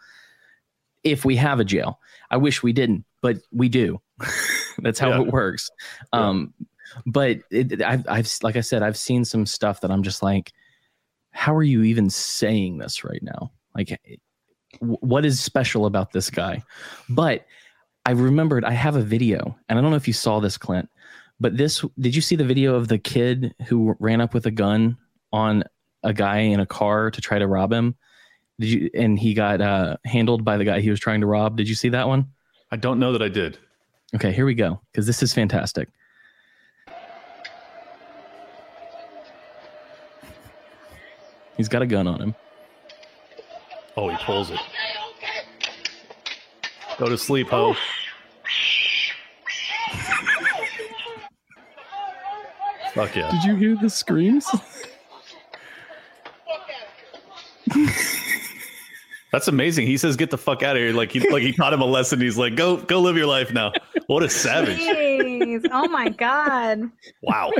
If we have a jail, I wish we didn't, but we do. That's how Yeah. it works. Yeah. Um, but it, I've I've like I said, I've seen some stuff that I'm just like, how are you even saying this right now? Like, what is special about this guy? But I remembered I have a video, and I don't know if you saw this, Clint. But this, did you see the video of the kid who ran up with a gun on a guy in a car to try to rob him? Did you? And he got uh, handled by the guy he was trying to rob. Did you see that one? I don't know that I did. Okay, here we go because this is fantastic. He's got a gun on him. Oh, he pulls it. Go to sleep, ho. Fuck yeah. Did you hear the screams? That's amazing. He says, "Get the fuck out of here!" Like he like he taught him a lesson. He's like, "Go go live your life now." What a savage! Jeez. Oh my god. Wow.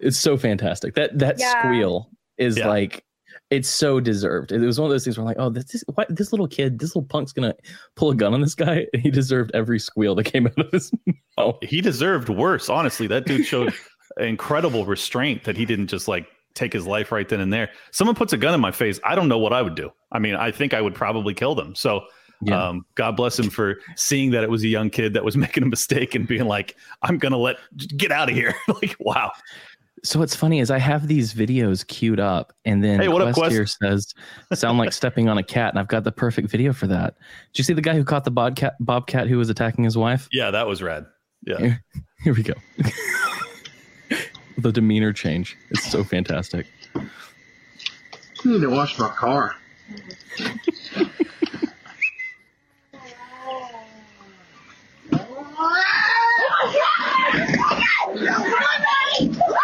it's so fantastic. That that Yeah. squeal is Yeah. like it's so deserved. It was one of those things where I'm like, oh, this is what this little kid, this little punk's gonna pull a gun on this guy. He deserved every squeal that came out of his mouth. He deserved worse. Honestly, that dude showed incredible restraint that he didn't just like take his life right then and there. Someone puts a gun in my face. I don't know what I would do. I mean, I think I would probably kill them. So. Yeah. Um, God bless him for seeing that it was a young kid that was making a mistake and being like, "I'm gonna let get out of here." like, wow. So what's funny is I have these videos queued up, and then Hey, what up, Quest Quest? here says sound like stepping on a cat, and I've got the perfect video for that. Did you see the guy who caught the bobcat bobcat who was attacking his wife? Yeah, that was rad. Yeah. Here, here we go. the demeanor change. It's so fantastic. I need to wash my car.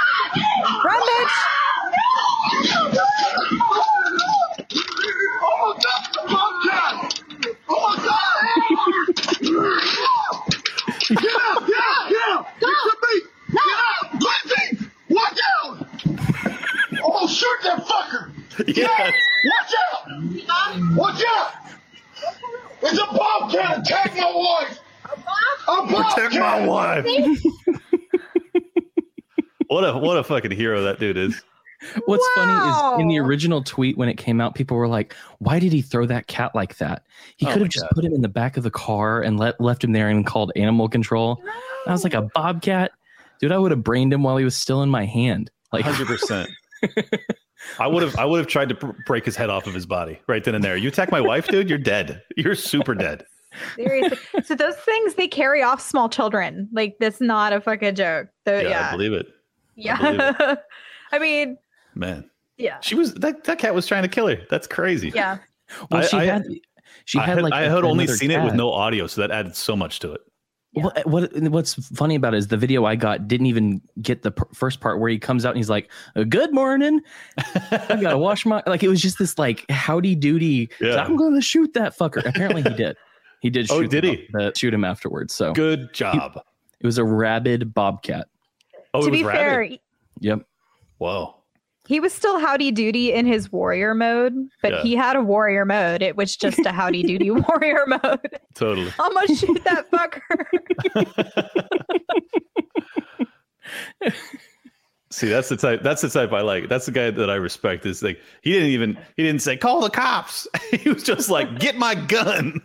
Protect my wife A bobcat! Attack my wife. What a what a fucking hero that dude is. What's funny is in the original tweet when it came out, people were like, "Why did he throw that cat like that? He Oh could my have just God. put him in the back of the car and let left him there and called animal control." I was like, "A bobcat, dude! I would have brained him while he was still in my hand." Like, Hundred percent. I would have I would have tried to br- break his head off of his body right then and there. You attack my wife, dude, you're dead. You're super dead. Seriously. so those things they carry off small children. Like that's not a fucking joke. So, Yeah, yeah. I believe it. Yeah. believe I mean, Man, yeah, she was that, that cat was trying to kill her. That's crazy. yeah. Well, I- she I- had she I had had, like I a- had only another seen it with no audio, so that added so much to it. What, what what's funny about it is the video I got didn't even get the p- first part where he comes out and he's like, "Uh, "Good morning, I gotta wash my." Like it was just this like howdy doody. Yeah. I'm gonna shoot that fucker. Apparently he did. He did. Shoot Oh, did him, he? uh, shoot him afterwards. So Good job. it was a rabid bobcat. Oh, to be rabid? fair, Yep. Whoa. he was still howdy doody in his warrior mode, but Yeah. he had a warrior mode. It was just a howdy doody warrior mode. Totally. I'm gonna shoot that fucker. See, that's the type. That's the type I like. That's the guy that I respect. Is like he didn't even he didn't say call the cops. he was just like get my gun.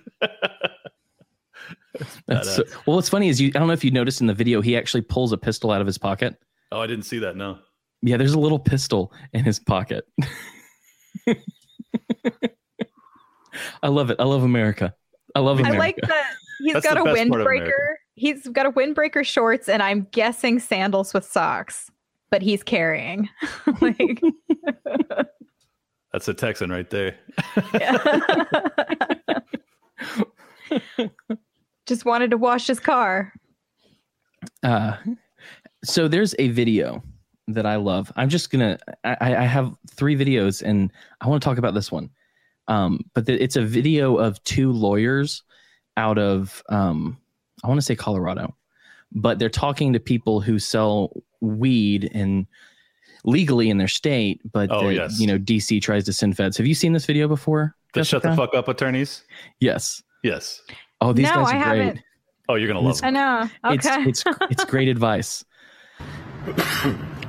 That's so- uh, well, what's funny is you. I don't know if you noticed in the video, he actually pulls a pistol out of his pocket. Oh, I didn't see that. No. Yeah, there's a little pistol in his pocket. I love it. I love America. I love America. I like that he's That's got a best part of America. windbreaker. He's got a windbreaker shorts, and I'm guessing sandals with socks. But he's carrying. like, That's a Texan right there. Just wanted to wash his car. Uh, so there's a video that I love. I'm just gonna. I, I have three videos, and I want to talk about this one. Um, but the, it's a video of two lawyers out of um, I want to say Colorado, but they're talking to people who sell weed and legally in their state, but Oh, the- yes. you know DC tries to send feds. Have you seen this video before? The shut the fuck up attorneys. Yes. Yes. Oh, these No, guys I are great. haven't. Oh, you're gonna love It's- I know. Okay. It's it's it's great advice.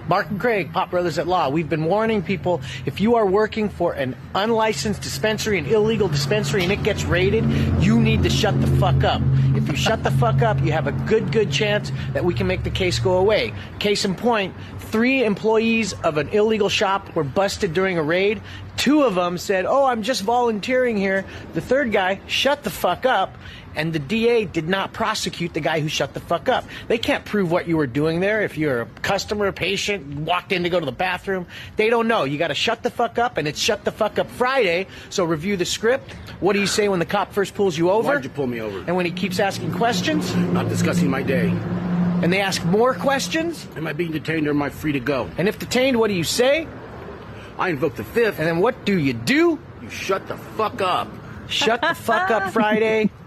Mark and Craig, Pop Brothers at Law. We've been warning people if you are working for an unlicensed dispensary, an illegal dispensary, and it gets raided, you need to shut the fuck up. If you shut the fuck up, you have a good, good chance that we can make the case go away. Case in point, three employees of an illegal shop were busted during a raid. Two of them said, Oh, I'm just volunteering here. The third guy, shut the fuck up. And the DA did not prosecute the guy who shut the fuck up. They can't prove what you were doing there. If you're a customer, a patient, walked in to go to the bathroom, they don't know. You got to shut the fuck up, and it's shut the fuck up Friday. So review the script. What do you say when the cop first pulls you over? Why'd you pull me over? And when he keeps asking questions, Not discussing my day. and they ask more questions, Am I being detained or am I free to go? and if detained, what do you say? I invoke the fifth, And then what do you do? you shut the fuck up. Shut the fuck up Friday.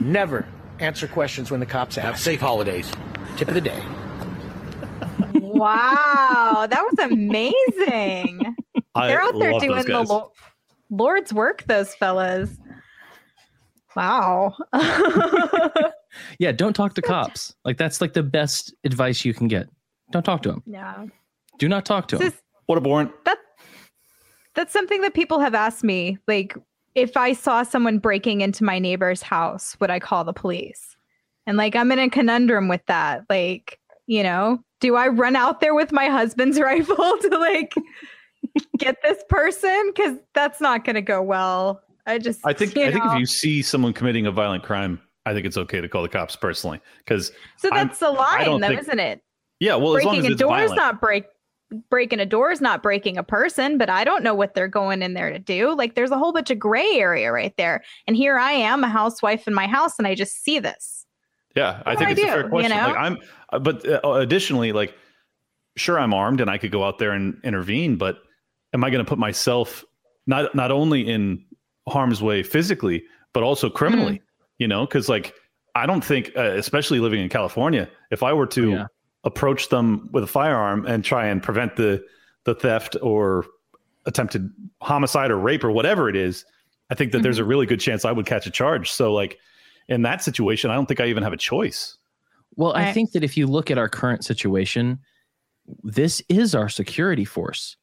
Never answer questions when the cops Have ask. safe holidays. Tip of the day. wow, that was amazing. I They're out there doing the lo- Lord's work, those fellas. Wow. Yeah, don't talk to cops. Like that's like the best advice you can get. Don't talk to them. yeah. Do not talk to them. Is- What a boring. that that's something that people have asked me like if i saw someone breaking into my neighbor's house would i call the police? And like i'm in a conundrum with that. Like you know do i run out there with my husband's rifle to like get this person? Because that's not going to go well. I just I think I think if you see someone committing a violent crime, I think it's okay to call the cops personally. Because so I'm- that's the line though think- isn't it? Yeah, well, as long breaking as a it's door is not break breaking a door is not breaking a person but i don't know what they're going in there to do like there's a whole bunch of gray area right there and here i am a housewife in my house and i just see this Yeah, I think do it's I a do, fair you question. know? Like I'm, uh, but uh, additionally, like, sure, I'm armed and I could go out there and intervene, but am I going to put myself not not only in harm's way physically, but also criminally? Mm-hmm. You know, because like I don't think, uh, especially living in California, if I were to Yeah. Approach them with a firearm and try and prevent the the theft or attempted homicide or rape or whatever it is, I think that Mm-hmm. there's a really good chance I would catch a charge. So like in that situation, I don't think I even have a choice. Well, I think that if you look at our current situation, this is our security force.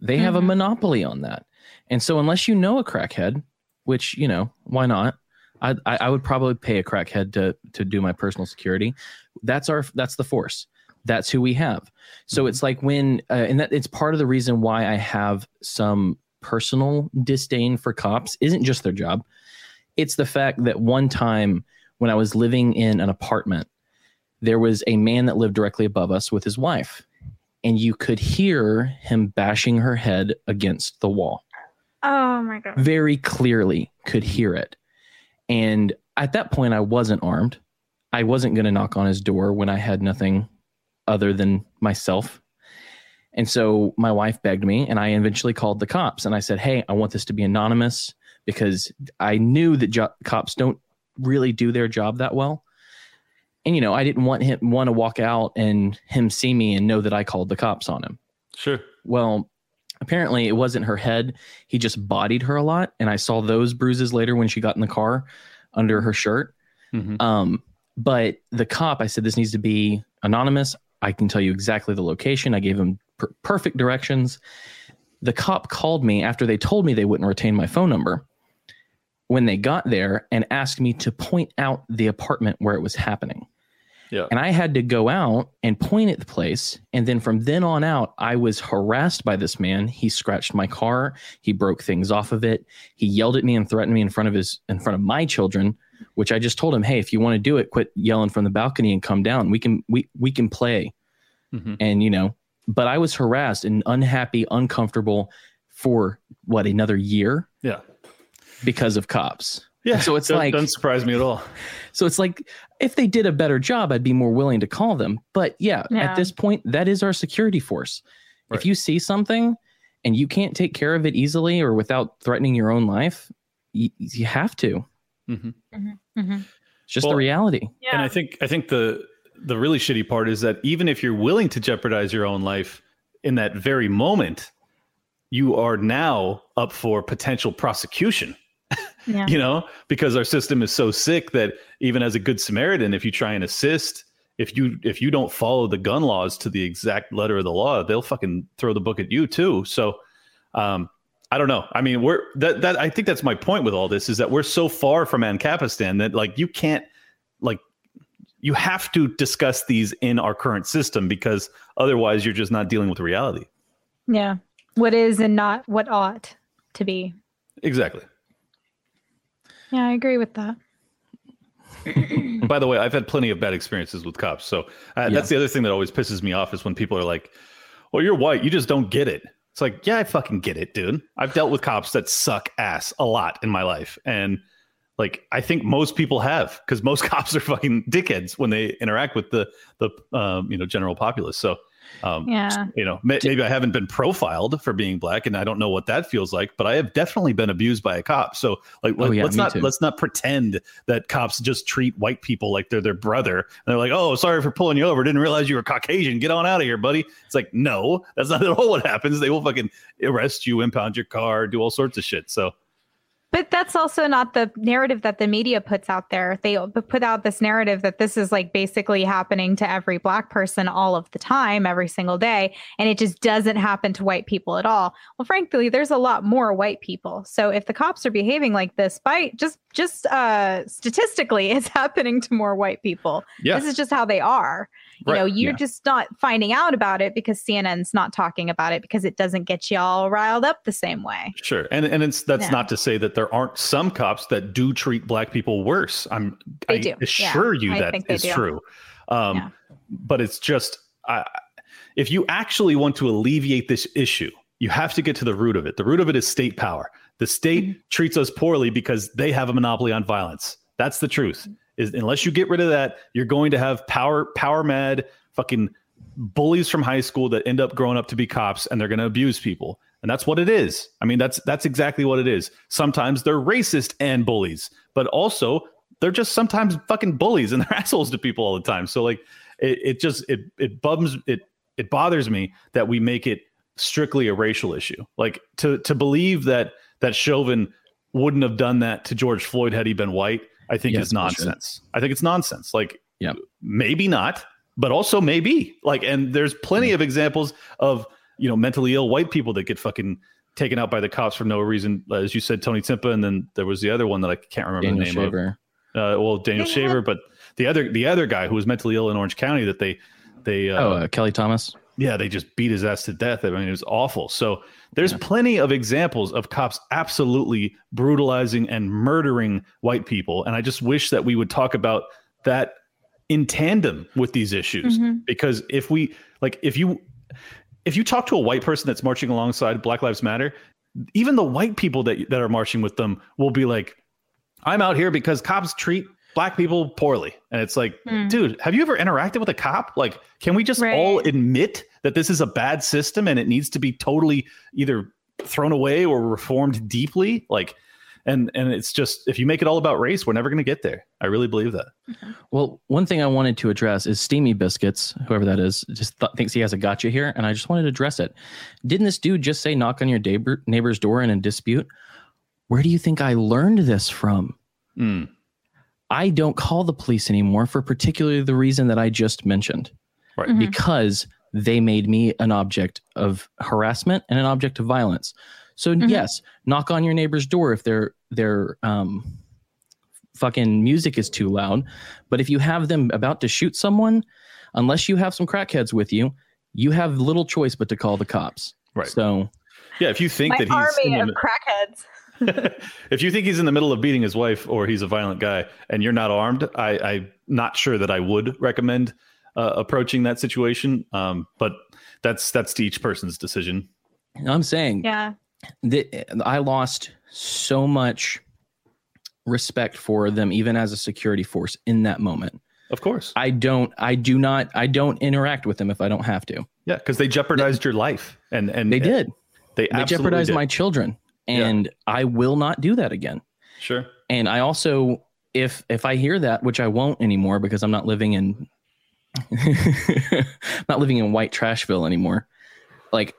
They have a Mhm. monopoly on that. And so unless you know a crackhead, which, you know, why not? I, I, I would probably pay a crackhead to to do my personal security. That's our that's the force. That's who we have. So it's like when uh, and that it's part of the reason why I have some personal disdain for cops isn't just their job. It's the fact that one time when I was living in an apartment there was a man that lived directly above us with his wife. and you could hear him bashing her head against the wall. Oh my god. Very clearly could hear it. And at that point, I wasn't armed. I wasn't going to knock on his door when I had nothing other than myself. And so my wife begged me, and I eventually called the cops. And I said, Hey, I want this to be anonymous because I knew that jo- cops don't really do their job that well. And, you know, I didn't want him want to walk out and him see me and know that I called the cops on him. Sure. Well, apparently it wasn't her head. He just bodied her a lot. And I saw those bruises later when she got in the car under her shirt. Mhm. Um, but the cop, I said, this needs to be anonymous. I can tell you exactly the location. I gave him per- perfect directions. The cop called me after they told me they wouldn't retain my phone number when they got there and asked me to point out the apartment where it was happening. Yeah. And I had to go out and point at the place. And then from then on out, I was harassed by this man. He scratched my car. He broke things off of it. He yelled at me and threatened me in front of his in front of my children, which I just told him, hey, if you want to do it, quit yelling from the balcony and come down. We can we we can play. Mhm. And you know, but I was harassed and unhappy, uncomfortable for what another year Yeah. because of cops. Yeah. So it's Doesn't- like- doesn't surprise me at all. So it's like if they did a better job, I'd be more willing to call them. But yeah, Yeah. at this point, that is our security force. Right. If you see something and you can't take care of it easily or without threatening your own life, you, you have to. Mhm. Mhm. It's just Well, the reality. Yeah. And I think I think the the really shitty part is that even if you're willing to jeopardize your own life in that very moment, you are now up for potential prosecution. yeah. You know, because our system is so sick that even as a good Samaritan, if you try and assist, if you if you don't follow the gun laws to the exact letter of the law, they'll fucking throw the book at you too. So um I don't know. I mean, we're that that I think that's my point with all this is that we're so far from Ancapistan that like you can't like you have to discuss these in our current system because otherwise you're just not dealing with reality. yeah. What is and not what ought to be. Exactly. Yeah, I agree with that. By the way, I've had plenty of bad experiences with cops. So uh, that's the other thing that always pisses me off is when people are like, "Well, you're white, you just don't get it." It's like, yeah, I fucking get it, dude. I've dealt with cops that suck ass a lot in my life, and like I think most people have because most cops are fucking dickheads when they interact with the the um, you know general populace. So. Um, Yeah. you know, may, maybe I haven't been profiled for being black, and I don't know what that feels like. But I have definitely been abused by a cop. So, like, Oh, let, yeah, us not too. let's not pretend that cops just treat white people like they're their brother. And they're like, "Oh, sorry for pulling you over. Didn't realize you were Caucasian. Get on out of here, buddy." It's like, no, that's not at all what happens. They will fucking arrest you, impound your car, do all sorts of shit. So, But that's also not the narrative that the media puts out there. They put out this narrative that this is like basically happening to every black person all of the time, every single day, and it just doesn't happen to white people at all. Well, frankly, there's a lot more white people. So if the cops are behaving like this, by just just uh statistically, it's happening to more white people. This is just how they are. You Right, know, you're yeah. just not finding out about it because CNN's not talking about it because it doesn't get you all riled up the same way. Sure, and and it's that's not to say that there aren't some cops that do treat black people worse. I'm They I do. assure Yeah, you I that is do. true. Um, Yeah. But it's just I if you actually want to alleviate this issue, you have to get to the root of it. The root of it is state power. The state Mm-hmm. treats us poorly because they have a monopoly on violence. That's the truth. Is unless you get rid of that, you're going to have power power mad fucking bullies from high school that end up growing up to be cops and they're going to abuse people. And that's what it is. I mean, that's that's exactly what it is. Sometimes they're racist and bullies, but also they're just sometimes fucking bullies and they're assholes to people all the time. So like it, it just it it bums it it bothers me that we make it strictly a racial issue. Like to to believe that that Chauvin wouldn't have done that to George Floyd had he been white, I think Yeah, is it's bullshit. nonsense. I think it's nonsense. Like Yeah. maybe not, but also maybe. Like and there's plenty of examples of, you know, mentally ill white people that get fucking taken out by the cops for no reason. As you said, Tony Timpa, and then there was the other one that I can't remember Daniel the name of. Shaver. Uh, well, Daniel Shaver, but the other the other guy who was mentally ill in Orange County that they they uh, oh, uh, Kelly Thomas. Yeah they just beat his ass to death. I mean it was awful. So there's plenty of examples of cops absolutely brutalizing and murdering white people, and I just wish that we would talk about that in tandem with these issues Mhm. because if we like if you if you talk to a white person that's marching alongside Black Lives Matter, even the white people that that are marching with them will be like, "I'm out here because cops treat black people poorly," and it's like, Hmm. dude, have you ever interacted with a cop? Like, can we just Right. all admit that this is a bad system and it needs to be totally either thrown away or reformed deeply? Like, and and it's just if you make it all about race, we're never going to get there. I really believe that. Well, one thing I wanted to address is Steamy Biscuits, whoever that is, just th- thinks he has a gotcha here, and I just wanted to address it. Didn't this dude just say knock on your neighbor, neighbor's door in a dispute? Where do you think I learned this from? Mm, I don't call the police anymore for particularly the reason that I just mentioned, right. Mhm. because they made me an object of harassment and an object of violence. So Mhm. yes, knock on your neighbor's door if their their um, fucking music is too loud. But if you have them about to shoot someone, unless you have some crackheads with you, you have little choice but to call the cops. Right. So Yeah, if you think My that he's army of crackheads. if you think he's in the middle of beating his wife or he's a violent guy and you're not armed, I, I'm not sure that I would recommend uh, approaching that situation. Um, but that's that's to each person's decision. I'm saying Yeah. that I lost so much respect for them, even as a security force in that moment. Of course, I don't, I do not, I don't interact with them if I don't have to. yeah, because they jeopardized your life, and and They did. They, They jeopardized did. my children, Yeah. and I will not do that again. sure. and I also if if I hear that, which I won't anymore because I'm not living in not living in white trashville anymore, like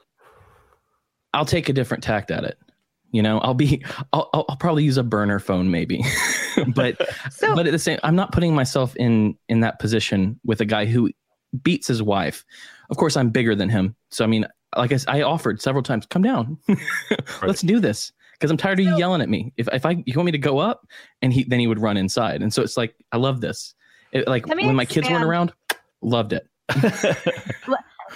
I'll take a different tact at it. You know, I'll be I'll, I'll I'll probably use a burner phone maybe. but So but at the same I'm not putting myself in in that position with a guy who beats his wife. Of course I'm bigger than him. So I mean, like I offered several times, come down. Let's do this because I'm tired of you yelling at me. If if I you want me to go up, and he then he would run inside, and so it's like I love this. It, like Let me when my kids weren't around, loved it.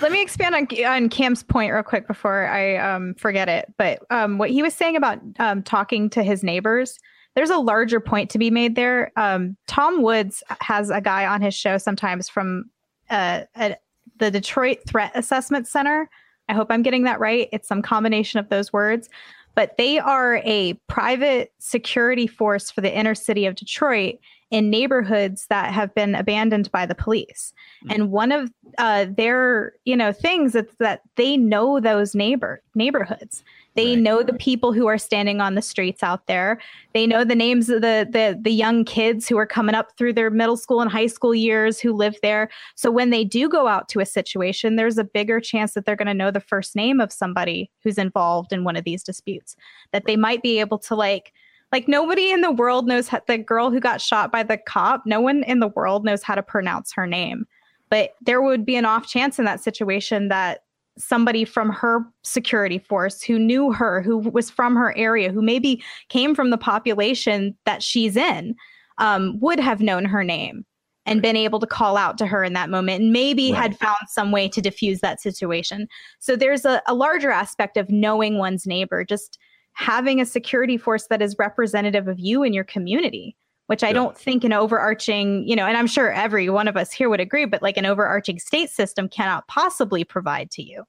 let me expand on on Cam's point real quick before I um, forget it. But um, what he was saying about um, talking to his neighbors, there's a larger point to be made there. Um, Tom Woods has a guy on his show sometimes from uh, a, the Detroit Threat Assessment Center. I hope I'm getting that right. It's some combination of those words. But they are a private security force for the inner city of Detroit in neighborhoods that have been abandoned by the police. And one of uh, their, you know, things is that they know those neighbor neighborhoods. They Right. know the people who are standing on the streets out there. They know the names of the the the young kids who are coming up through their middle school and high school years who live there. So when they do go out to a situation, there's a bigger chance that they're going to know the first name of somebody who's involved in one of these disputes. That they might be able to like like nobody in the world knows how, the girl who got shot by the cop. No one in the world knows how to pronounce her name. But there would be an off chance in that situation that somebody from her security force who knew her, who was from her area, who maybe came from the population that she's in, um, would have known her name and been able to call out to her in that moment and maybe Right. had found some way to diffuse that situation. So there's a, a larger aspect of knowing one's neighbor, just having a security force that is representative of you and your community which I Yeah. don't think an overarching, you know, and I'm sure every one of us here would agree, but like an overarching state system cannot possibly provide to you,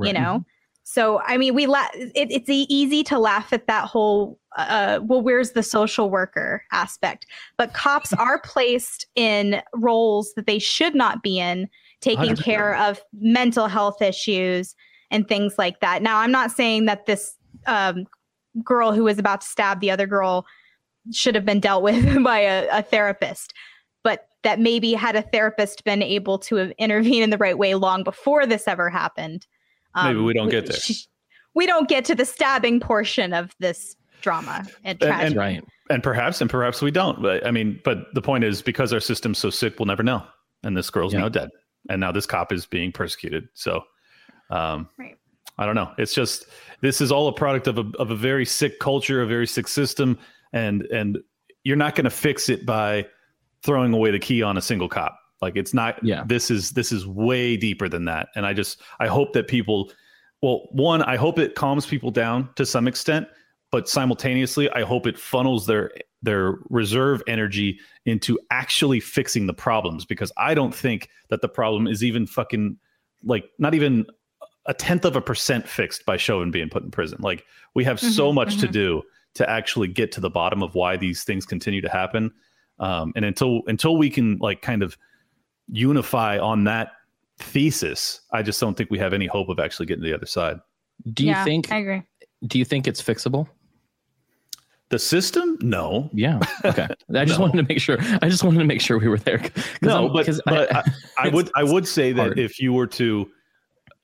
you know? So, I mean, we la- it, it's easy to laugh at that whole, uh, well, where's the social worker aspect? But cops are placed in roles that they should not be in, taking 100%. care of mental health issues and things like that. Now, I'm not saying that this um, girl who was about to stab the other girl should have been dealt with by a, a therapist but that maybe had a therapist been able to have intervene in the right way long before this ever happened um, Maybe we don't get there. she- we don't get to the stabbing portion of this drama and And- tragedy and- Right. and perhaps and perhaps we don't. But I mean, but the point is because our system's so sick, we'll never know. And this girl's Yeah. now dead, and now this cop is being persecuted. So, um, Right. I don't know. It's just this is all a product of a of a very sick culture, a very sick system, and and you're not going to fix it by throwing away the key on a single cop. Like it's not. Yeah. This is this is way deeper than that. And I just I hope that people. Well, one, I hope it calms people down to some extent, but simultaneously, I hope it funnels their their reserve energy into actually fixing the problems because I don't think that the problem is even fucking like not even a tenth of a percent fixed by Chauvin being put in prison. Like we have so Mhm, much to mhm. do to actually get to the bottom of why these things continue to happen. Um, and until until we can like kind of unify on that thesis, I just don't think we have any hope of actually getting to the other side. Do you yeah, think I agree. do you think it's fixable? The system, no, Yeah. Okay. I just No. wanted to make sure. I just wanted to make sure we were there. no, I'm- but, 'cause but I, I would I would say that hard. if you were to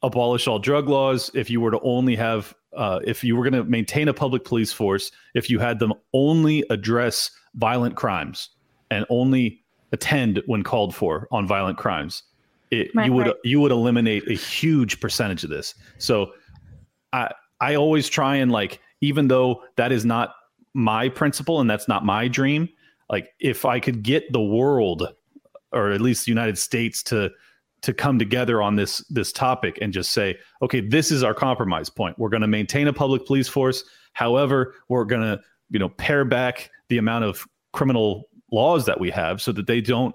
abolish all drug laws, if you were to only have, uh, if you were going to maintain a public police force, if you had them only address violent crimes and only attend when called for on violent crimes, it, Right, you would right. you would eliminate a huge percentage of this. So, I I always try and like, even though that is not my principle and that's not my dream, like if I could get the world or at least the United States to to come together on this this topic and just say, okay, this is our compromise point. We're going to maintain a public police force. However, we're going to you know pare back the amount of criminal laws that we have so that they don't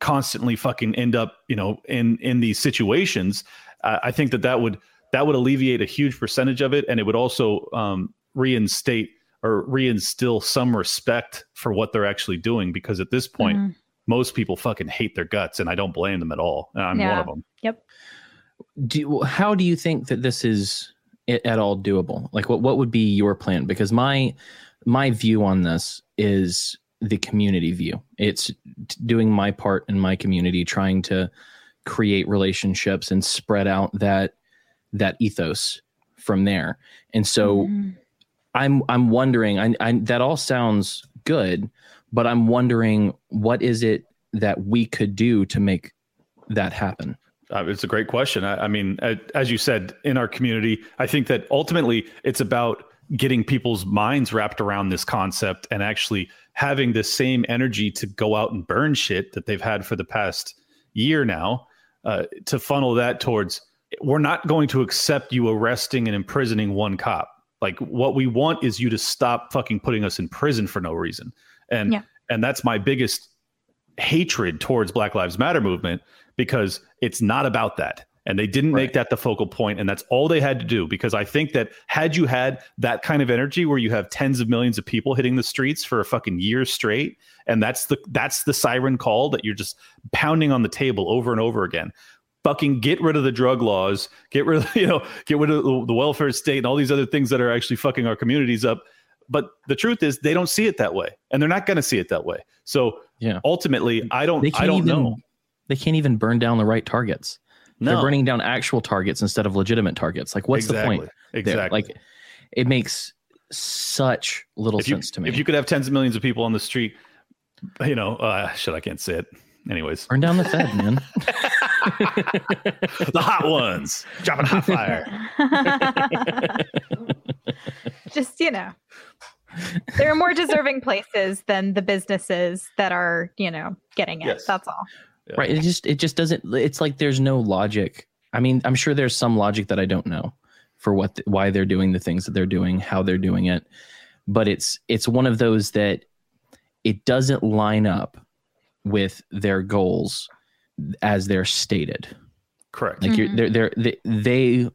constantly fucking end up you know in in these situations. Uh, I think that that would that would alleviate a huge percentage of it, and it would also um, reinstate or reinstill some respect for what they're actually doing because at this point Mhm. Most people fucking hate their guts and i don't blame them at all. I'm one of them. Yep. do you- how do you think that this is at all doable? Like what, what would be your plan? Because my my view on this is the community view. It's doing my part in my community trying to create relationships and spread out that that ethos from there. And so Mhm. i'm i'm wondering I, I that all sounds good but i'm wondering what is it that we could do to make that happen Uh, it's a great question. I, I mean, as you said, in our community, I think that ultimately it's about getting people's minds wrapped around this concept and actually having the same energy to go out and burn shit that they've had for the past year now, uh, to funnel that towards we're not going to accept you arresting and imprisoning one cop. Like what we want is you to stop fucking putting us in prison for no reason. And Yeah. and that's my biggest hatred towards Black Lives Matter movement because it's not about that. And they didn't make that the focal point, and that's all they had to do. Because I think that had you had that kind of energy where you have tens of millions of people hitting the streets for a fucking year straight, and that's the that's the siren call that you're just pounding on the table over and over again. Fucking get rid of the drug laws, get rid of you know, get rid of the- the welfare state and all these other things that are actually fucking our communities up. But the truth is, they don't see it that way, and they're not going to see it that way. So Yeah. ultimately, I don't, they I can't don't even know. they can't even burn down the right targets No, they're burning down actual targets instead of legitimate targets like what's the point there? Exactly. like it makes such little you, sense to me if you could have tens of millions of people on the street, you know, uh, shit, I can't say it. Anyways, burn down the fed man the hot ones dropping hot fire. Just, you know, there are more deserving places than the businesses that are, you know, getting it. Yes. That's all. right it just it just doesn't it's like there's no logic i mean i'm sure there's some logic that i don't know for what the, why they're doing the things that they're doing how they're doing it but it's it's one of those that it doesn't line up with their goals as they're stated Correct. like you're Mhm. they're, they're they they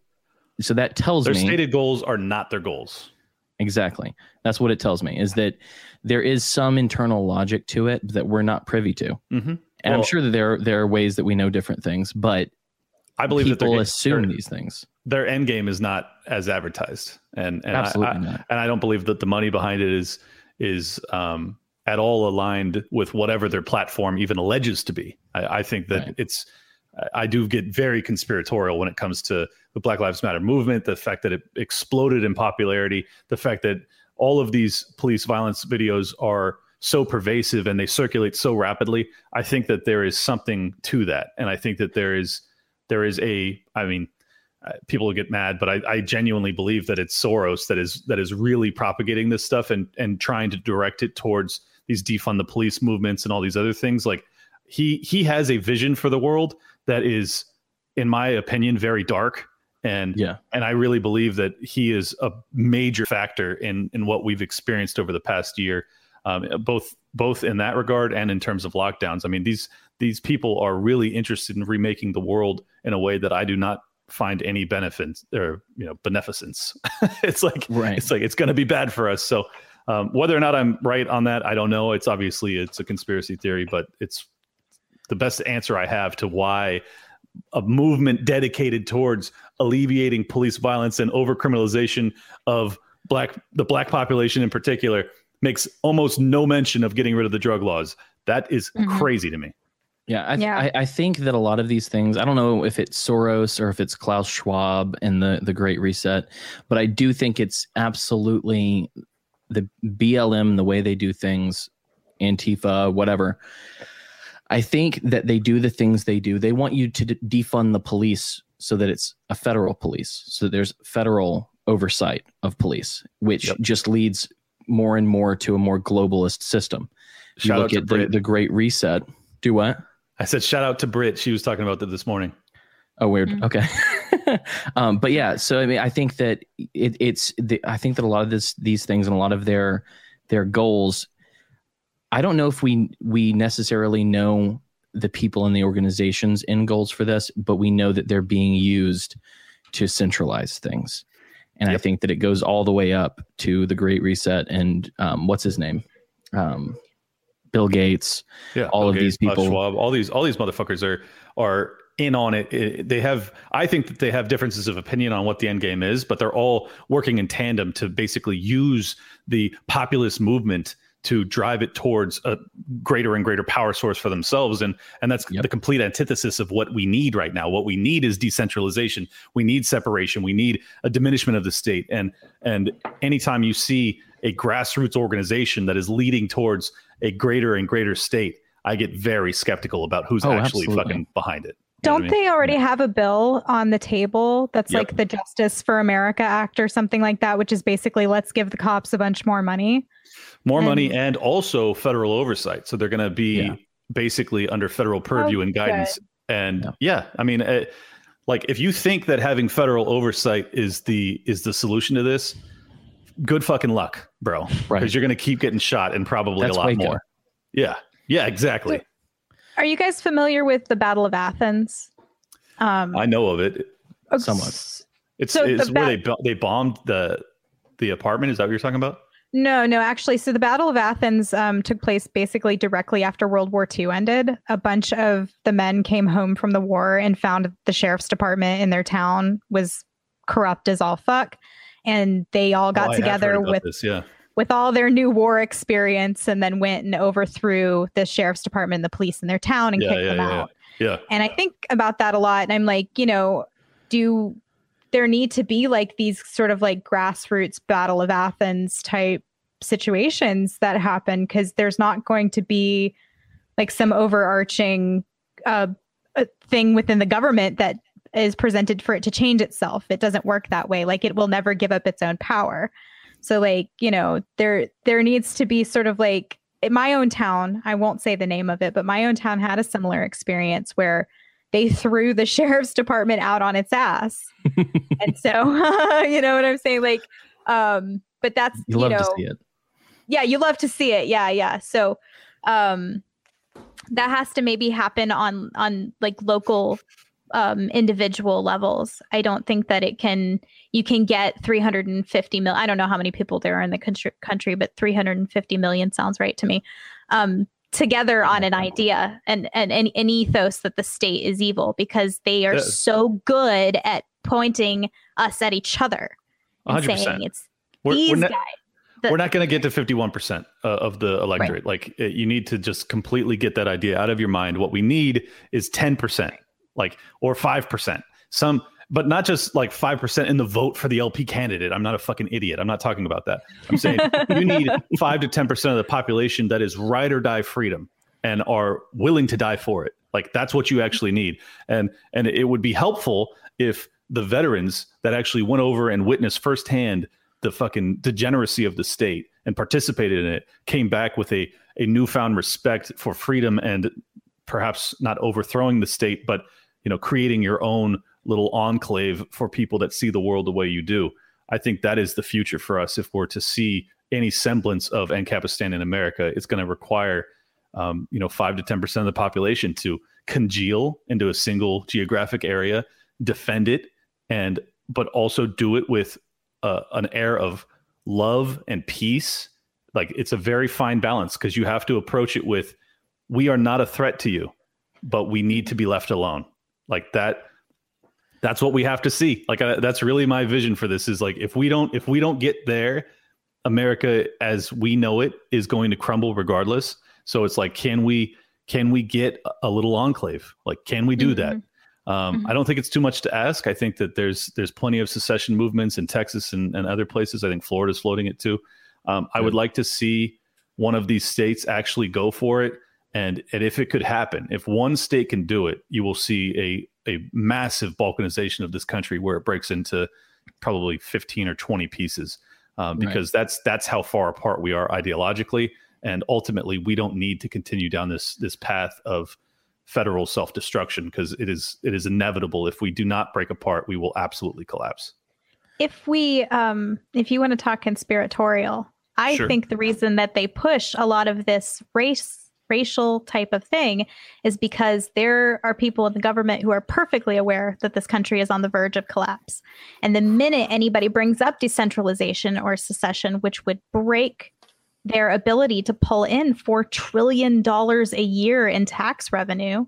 so that tells Their me stated goals are not their goals. exactly that's what it tells me is that there is some internal logic to it that we're not privy to Mm-hmm. and i'm sure that there there are ways that we know different things but I believe that people their, assume these things their end game is not as advertised, and and I- absolutely I, not and I don't believe that the money behind it is is um, at all aligned with whatever their platform even alleges to be. I, I think that Right. it's. I do get very conspiratorial when it comes to the Black Lives Matter movement. The fact that it exploded in popularity, the fact that all of these police violence videos are so pervasive and they circulate so rapidly. I think that there is something to that, and I think that there is there is a. I mean, uh, people get mad, but I, I genuinely believe that it's Soros that is that is really propagating this stuff and and trying to direct it towards these defund the police movements and all these other things. Like he he has a vision for the world that is, in my opinion, very dark. And yeah and I really believe that he is a major factor in in what we've experienced over the past year, um, both both in that regard and in terms of lockdowns. I mean these these people are really interested in remaking the world in a way that I do not find any benefit or you know beneficence. it's like Right. it's like it's going to be bad for us. So um, whether or not I'm right on that, I don't know. It's obviously it's a conspiracy theory, but it's the best answer I have to why a movement dedicated towards alleviating police violence and overcriminalization of black the black population in particular makes almost no mention of getting rid of the drug laws. That is Mhm. crazy to me. Yeah, I, Yeah. I, I think that a lot of these things, I don't know if it's Soros or if it's Klaus Schwab and the, the Great Reset, but I do think it's absolutely the BLM, the way they do things, Antifa, whatever. I think that they do the things they do. They want you to d- defund the police so that it's a federal police, so there's federal oversight of police, which Yep. just leads more and more to a more globalist system. You Shout out look to at the, Brit. the Great Reset. Do what? I said shout out to Brit. She was talking about that this morning. Oh, weird. Mm. Okay. um, but yeah, so I mean, I think that it, it's. The, I think that a lot of this, these things, and a lot of their their goals. I don't know if we we necessarily know the people in the organizations end goals for this, but we know that they're being used to centralize things, and I think that it goes all the way up to the Great Reset and um, what's his name, um, Bill Gates. Yeah, All of these people- Schwab, all these, all these motherfuckers are are in on it. It- They have, I think that they have differences of opinion on what the end game is, but they're all working in tandem to basically use the populist movement to drive it towards a greater and greater power source for themselves. And and that's Yep. the complete antithesis of what we need right now. What we need is decentralization. We need separation. We need a diminishment of the state. And and anytime you see a grassroots organization that is leading towards a greater and greater state i get very skeptical about who's Oh, actually absolutely. fucking behind it. You know what Don't they already have a bill on the table that's Yep. like the Justice for America Act or something like that, which is basically let's give the cops a bunch more money? more money and- and also federal oversight so they're going to be Yeah. basically under federal purview and good. guidance and Yeah. yeah, i mean uh, like if you think that having federal oversight is the is the solution to this good fucking luck bro because you're going to keep getting shot and probably That's a lot Waco. more yeah yeah exactly Are you guys familiar with the Battle of Athens? Um, i know of it Somewhat. it's So it's the where ba- they they bombed the the apartment is that what you're talking about No, no, actually. So the Battle of Athens um, took place basically directly after World War II ended. A bunch of the men came home from the war and found the sheriff's department in their town was corrupt as all fuck. And they all got Oh, I have heard together with this yeah with all their new war experience and then went and overthrew the sheriff's department and the police in their town and Yeah, kicked yeah, them yeah, out. yeah And I think about that a lot. And I'm like, you know, do there need to be like these sort of like grassroots Battle of Athens type situations that happen? Because there's not going to be like some overarching uh, uh, thing within the government that is presented for it to change itself. It doesn't work that way. Like it will never give up its own power. So like, you know, there there needs to be sort of like in my own town, I won't say the name of it, but my own town had a similar experience where they threw the sheriff's department out on its ass. and so, you know what I'm saying? Like, um, but that's, You you, love know, to see it. yeah, you love to see it. Yeah, yeah. So, um, that has to maybe happen on on like local um individual levels i don't think that it can you can get 350 mil i don't know how many people there are in the country, country but 350 million sounds right to me um together on an idea and and an, an ethos that the state is evil because they are so good at pointing us at each other and 100%. saying it's We're- these we're not- guys the- we're not going to get to 51% uh, of the electorate. Like uh, you need to just completely get that idea out of your mind. What we need is 10%, like or 5%. Some but not just like 5% in the vote for the LP candidate. I'm not a fucking idiot. I'm not talking about that. I'm saying you need 5 to 10% of the population that is ride or die freedom and are willing to die for it. Like that's what you actually need. And and it would be helpful if the veterans that actually went over and witnessed firsthand the fucking degeneracy of the state and participated in it came back with a a newfound respect for freedom and perhaps not overthrowing the state but you know creating your own little enclave for people that see the world the way you do i think that is the future for us if we're to see any semblance of ancapistan in america it's going to require um, you know 5 to 10% of the population to congeal into a single geographic area defend it and but also do it with uh, an air of love and peace. Like it's a very fine balance because you have to approach it with, we are not a threat to you, but we need to be left alone. Like that. That's what we have to see. Like uh, that's really my vision for this. Is like if we don't if we don't get there, America as we know it is going to crumble regardless. So it's like, can we can we get a little enclave? Like, can we do that? Um, Mhm. I don't think it's too much to ask. I think that there's there's plenty of secession movements in Texas and, and other places. I think Florida's floating it too. Um, I would like to see one of these states actually go for it. And, and if it could happen, if one state can do it, you will see a a massive balkanization of this country where it breaks into probably 15 or 20 pieces um, Right. because that's that's how far apart we are ideologically and ultimately we don't need to continue down this this path of federal self-destruction because it is it is inevitable if we do not break apart we will absolutely collapse if we um if you want to talk conspiratorial i Sure. think the reason that they push a lot of this race racial type of thing is because there are people in the government who are perfectly aware that this country is on the verge of collapse. And the minute anybody brings up decentralization or secession which would break their ability to pull in 4 trillion dollars a year in tax revenue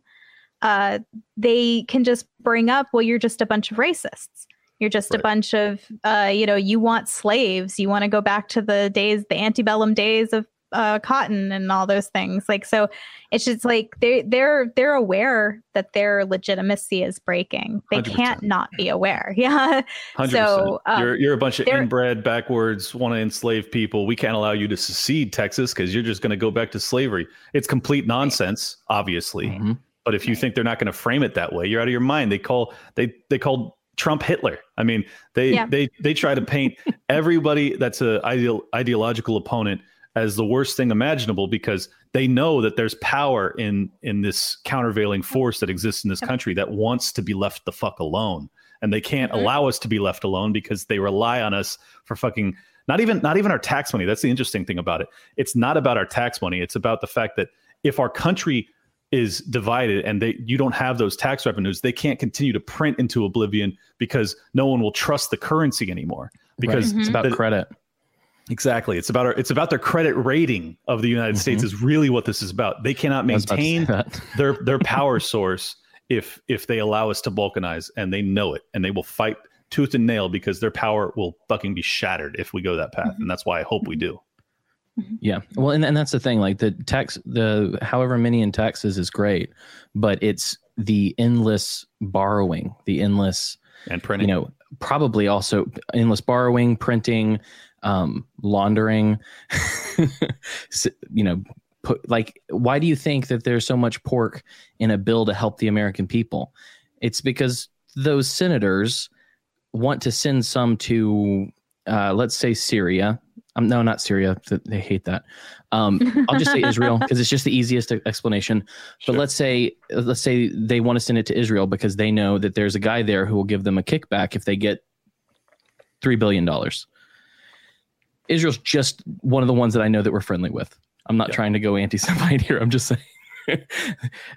uh, they can just bring up well you're just a bunch of racists. You're just a bunch of uh, you know you want slaves. You want to go back to the days the antebellum days of uh, cotton and all those things like so it's just like they they're they're aware that their legitimacy is breaking they 100%. can't not be aware yeah 100% So, um, you're, you're a bunch of inbred backwards want to enslave people we can't allow you to secede texas because you're just going to go back to slavery it's complete nonsense obviously Mhm. But if you think they're not going to frame it that way, you're out of your mind. They call they they called Trump Hitler. I mean, they Yeah. they they try to paint everybody that's a ideal ideological opponent as the worst thing imaginable because they know that there's power in in this countervailing force that exists in this country that wants to be left the fuck alone. And they can't Mhm. allow us to be left alone because they rely on us for fucking not even not even our tax money. That's the interesting thing about it. It's not about our tax money. It's about the fact that if our country is divided and they you don't have those tax revenues, they can't continue to print into oblivion because no one will trust the currency anymore. Because Right. it's about the- credit. Exactly, it's about our it's about their credit rating of the United States mm-hmm. is really what this is about. They cannot I was about to say maintain their their power source if if they allow us to balkanize and they know it and they will fight tooth and nail because their power will fucking be shattered if we go that path mm-hmm. and that's why i hope we do mm-hmm. Yeah. Well, and, and that's the thing. Like the tax, the however many in taxes is great, but it's the endless borrowing, the endless, and printing. you know, probably also endless borrowing, printing, um, laundering, you know, put like, why do you think that there's so much pork in a bill to help the American people? It's because those senators want to send some to, uh, let's say Syria. Um, no, not Syria. They hate that. Um, I'll just say Israel because it's just the easiest explanation. But let's say let's say they want to send it to Israel because they know that there's a guy there who will give them a kickback if they get three billion dollars. Israel's just one of the ones that I know that we're friendly with. I'm not Yeah. trying to go anti-Semite here. I'm just saying.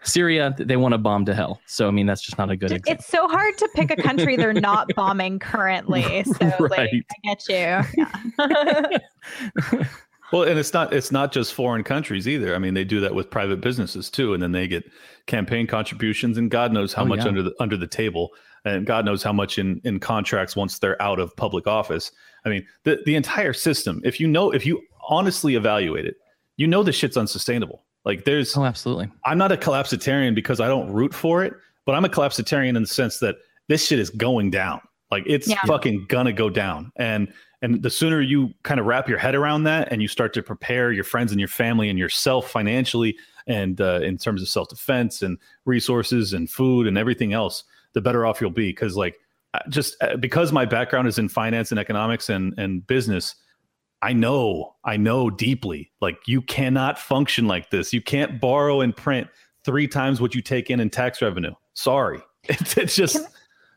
Syria, they want to bomb to hell. So I mean, that's just not a good example. it's so hard to pick a country they're not bombing currently so like i get you yeah. Well, and it's not it's not just foreign countries either. I mean, they do that with private businesses too, and then they get campaign contributions, and God knows how Oh, much yeah. under the under the table, and God knows how much in in contracts once they're out of public office. I mean, the the entire system. If you know, if you honestly evaluate it, you know the shit's unsustainable. Like there's oh, absolutely. I'm not a collapsitarian because I don't root for it, but I'm a collapsitarian in the sense that this shit is going down. Like it's Yeah. fucking gonna go down. And and the sooner you kind of wrap your head around that and you start to prepare your friends and your family and yourself financially and uh, in terms of self defense and resources and food and everything else, the better off you'll be. Because like just uh, because my background is in finance and economics and and business, I know, I know deeply, like you cannot function like this. You can't borrow and print three times what you take in in tax revenue. Sorry. It, it just Can-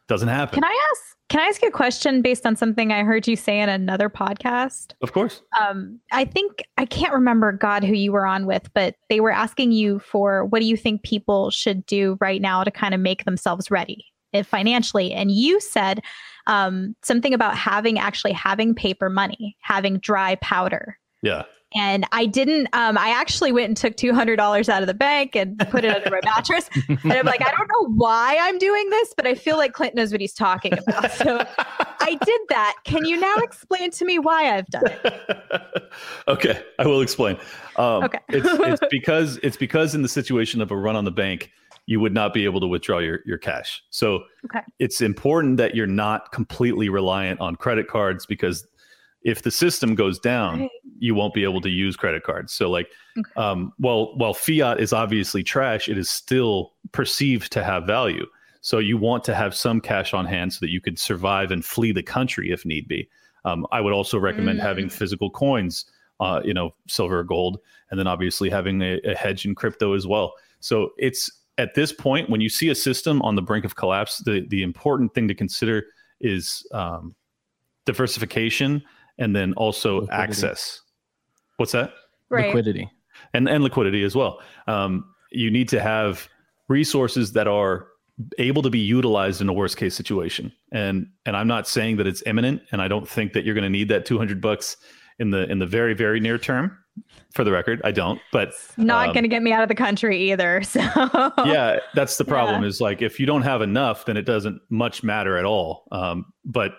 doesn't happen. Can I ask? Can I ask you a question based on something I heard you say in another podcast? of course. Um, I think I can't remember God who you were on with, but they were asking you for what do you think people should do right now to kind of make themselves ready eh, financially. And you said um, something about having actually having paper money, having dry powder. Yeah. And I didn't. Um, I actually went and took two hundred dollars out of the bank and put it under my mattress. And I'm like, I don't know why I'm doing this, but I feel like Clint knows what he's talking about. So I did that. Can you now explain to me why I've done it? okay, I will explain. Um, Okay. it's, it's because it's because in the situation of a run on the bank, you would not be able to withdraw your, your cash. So Okay. it's important that you're not completely reliant on credit cards because if the system goes down, Right. You won't be able to use credit cards. So like, Okay. um, well, while fiat is obviously trash, it is still perceived to have value. So you want to have some cash on hand so that you could survive and flee the country if need be. Um, I would also recommend Mm. having physical coins, uh, you know, silver or gold, and then obviously having a, a hedge in crypto as well. So it's at this point when you see a system on the brink of collapse, the the important thing to consider is um, diversification and then also Liquidity. access. What's that? Right. Liquidity. and and liquidity as well. Um, you need to have resources that are able to be utilized in a worst case situation. And and I'm not saying that it's imminent, and I don't think that you're going to need that 200 bucks in the in the very very near term. For the record, I don't. But Not um, going to get me out of the country either. So yeah, that's the problem. Yeah. Is like if you don't have enough, then it doesn't much matter at all. Um, but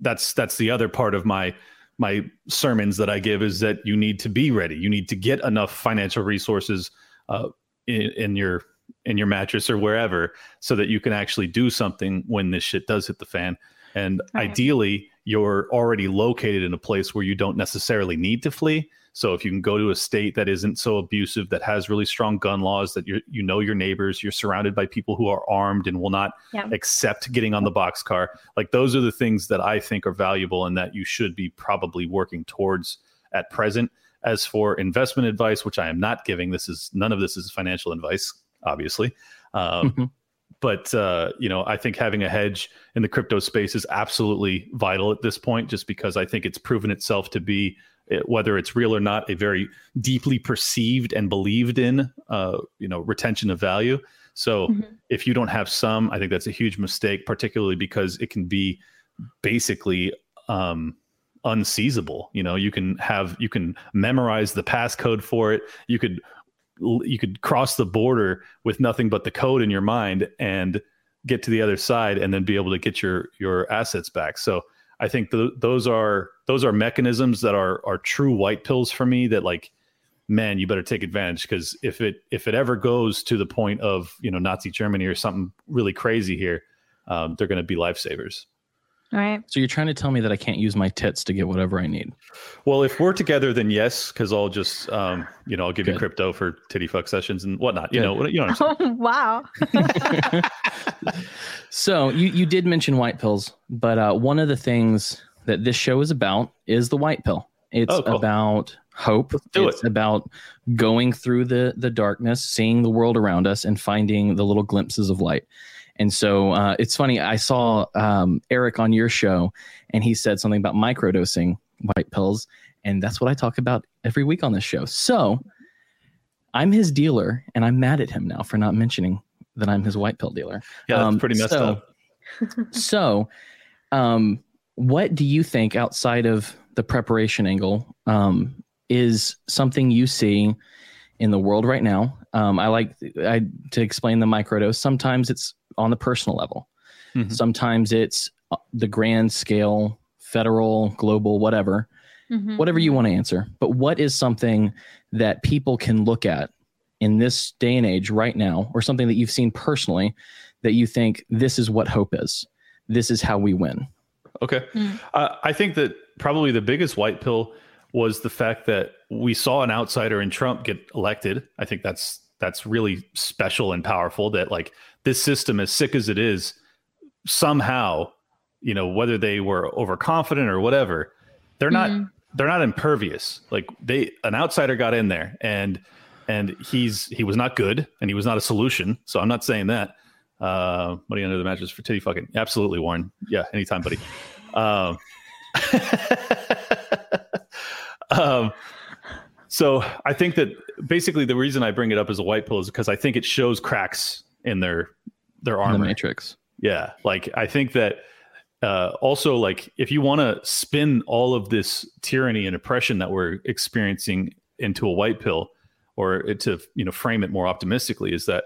that's that's the other part of my my sermons that I give is that you need to be ready. You need to get enough financial resources uh, in, in your in your mattress or wherever, so that you can actually do something when this shit does hit the fan. And Right. ideally, you're already located in a place where you don't necessarily need to flee. So if you can go to a state that isn't so abusive, that has really strong gun laws, that you you know your neighbors, you're surrounded by people who are armed and will not Yeah. accept getting on the boxcar. Like those are the things that I think are valuable and that you should be probably working towards at present. As for investment advice, which I am not giving, this is none of this is financial advice, obviously. Um, Mhm. but uh, you know, I think having a hedge in the crypto space is absolutely vital at this point, just because I think it's proven itself to be, whether it's real or not, a very deeply perceived and believed in, uh, you know, retention of value. So Mhm. if you don't have some, I think that's a huge mistake, particularly because it can be basically um, unseizable. You know, you can have you can memorize the passcode for it. You could you could cross the border with nothing but the code in your mind and get to the other side and then be able to get your your assets back. So I think th- those are those are mechanisms that are are true white pills for me that like man you better take advantage because if it if it ever goes to the point of you know Nazi Germany or something really crazy here um, they're going to be lifesavers. Right. So you're trying to tell me that I can't use my tits to get whatever I need. Well, if we're together, then yes, because I'll just, um, you know, I'll give you crypto for titty fuck sessions and whatnot. You Good. know, you know. What I'm saying. Oh, wow. So you you did mention white pills, but uh, one of the things that this show is about is the white pill. It's Oh, cool. about hope. Let's do it's about going through the the darkness, seeing the world around us, and finding the little glimpses of light. And so uh, it's funny. I saw um, Eric on your show, and he said something about microdosing white pills, and that's what I talk about every week on this show. So I'm his dealer, and I'm mad at him now for not mentioning that I'm his white pill dealer. Yeah, that's Um, pretty messed so- up. so, um, what do you think outside of the preparation angle um, is something you see in the world right now? Um, I like I, to explain the microdose. Sometimes it's on the personal level. Mhm. Sometimes it's uh, the grand scale, federal, global, whatever Mhm. whatever you want to answer. But what is something that people can look at in this day and age right now, or something that you've seen personally that you think this is what hope is? This is how we win. Okay. Mm. Uh, I think that probably the biggest white pill was the fact that we saw an outsider in Trump get elected. I think that's that's really special and powerful that like this system as sick as it is somehow, you know, whether they were overconfident or whatever, they're not Mhm. they're not impervious. Like they an outsider got in there and and he's he was not good and he was not a solution. So I'm not saying that. Uh, money under the mattress for titty fucking. Absolutely, Warren. Yeah, anytime, buddy. Um, um, so I think that basically the reason I bring it up as a white pill is because I think it shows cracks in their their in the. Matrix. Yeah, like I think that uh, also like if you want to spin all of this tyranny and oppression that we're experiencing into a white pill, or to you know frame it more optimistically, is that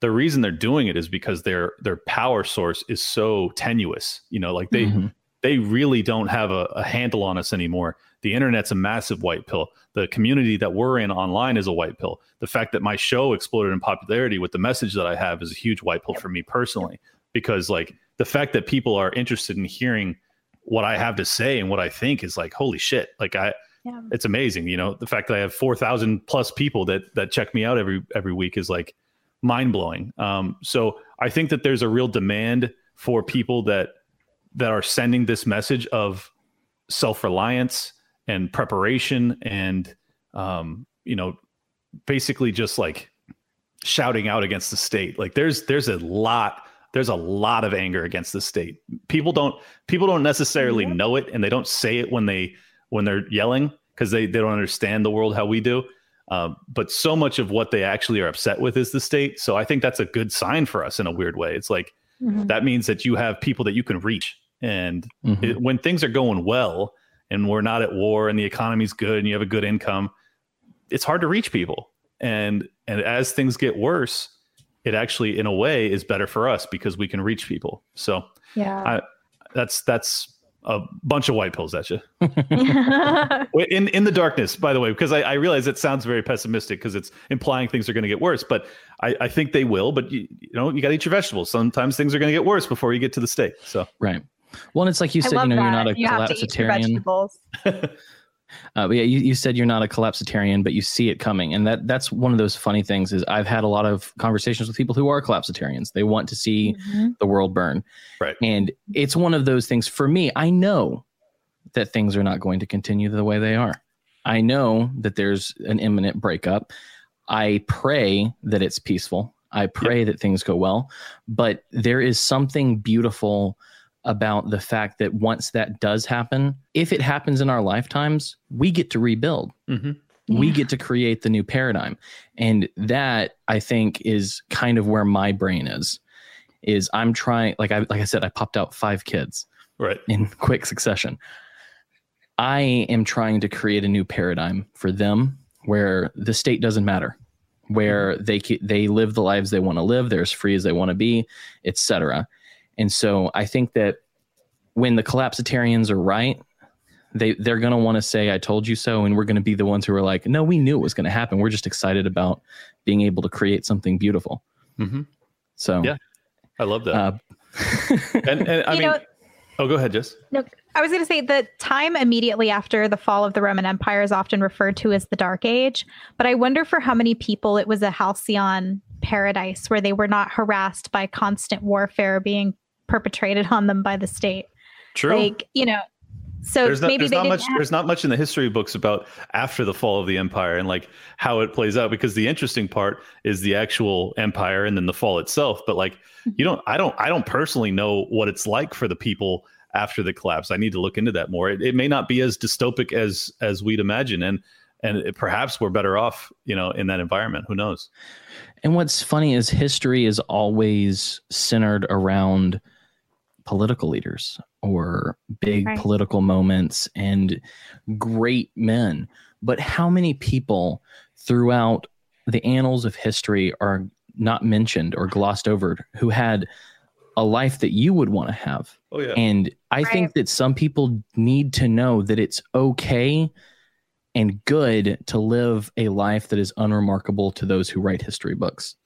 the reason they're doing it is because their their power source is so tenuous. You know, like they Mhm. they really don't have a, a handle on us anymore. The internet's a massive white pill. The community that we're in online is a white pill. The fact that my show exploded in popularity with the message that I have is a huge white pill for me personally. Because like the fact that people are interested in hearing what I have to say and what I think is like, holy shit. Like I Yeah. it's amazing. You know, the fact that I have four thousand plus people that that check me out every every week is like mind blowing. Um, so I think that there's a real demand for people that that are sending this message of self reliance and preparation and um, you know basically just like shouting out against the state. Like there's there's a lot there's a lot of anger against the state. People don't people don't necessarily know it and they don't say it when they when they're yelling because they they don't understand the world how we do. Um, but so much of what they actually are upset with is the state. So I think that's a good sign for us in a weird way. It's like Mhm. that means that you have people that you can reach. And Mhm. it, when things are going well and we're not at war and the economy's good and you have a good income, it's hard to reach people. And and as things get worse, it actually in a way is better for us because we can reach people. So Yeah. I, that's that's a bunch of white pills at you. In in the darkness, by the way, because I, I realize it sounds very pessimistic because it's implying things are going to get worse, but I, I think they will. But you, you know, you got to eat your vegetables. Sometimes things are going to get worse before you get to the steak. So Right. Well, and it's like you said, you know, you're not a you have to eat your collapsitarian. Uh, but yeah, you, you said you're not a collapsitarian, but you see it coming, and that that's one of those funny things. Is I've had a lot of conversations with people who are collapsitarians. They want to see Mhm. the world burn, Right. And it's one of those things for me. I know that things are not going to continue the way they are. I know that there's an imminent breakup. I pray that it's peaceful. I pray that things go well, but there is something beautiful about the fact that once that does happen, if it happens in our lifetimes, we get to rebuild. Mhm. We get to create the new paradigm. And that I think is kind of where my brain is. Is I'm trying like I like I said, I popped out five kids right, in quick succession. I am trying to create a new paradigm for them where the state doesn't matter, where they ke- they live the lives they want to live, they're as free as they want to be, etc. And so I think that when the collapsitarians are right, they they're going to want to say I told you so and we're going to be the ones who are like no, we knew it was going to happen. We're just excited about being able to create something beautiful. hmm So Yeah. I love that. uh, and, and I You mean, know- oh, go ahead, Jess. No, I was going to say the time immediately after the fall of the Roman Empire is often referred to as the Dark Age, but I wonder for how many people it was a halcyon paradise where they were not harassed by constant warfare being perpetrated on them by the state. True. Like, you know, so there's not, maybe there's they not didn't much have- there's not much in the history books about after the fall of the empire and like how it plays out because the interesting part is the actual empire and then the fall itself but like you mm-hmm. don't i don't i don't personally know what it's like for the people after the collapse. I need to look into that more. It, it may not be as dystopic as as we'd imagine and and it, perhaps we're better off you know in that environment. Who knows? And what's funny is history is always centered around political leaders or big Right. political moments and great men. But how many people throughout the annals of history are not mentioned or glossed over who had a life that you would want to have? oh yeah And I Right. think that some people need to know that it's okay and good to live a life that is unremarkable to those who write history books.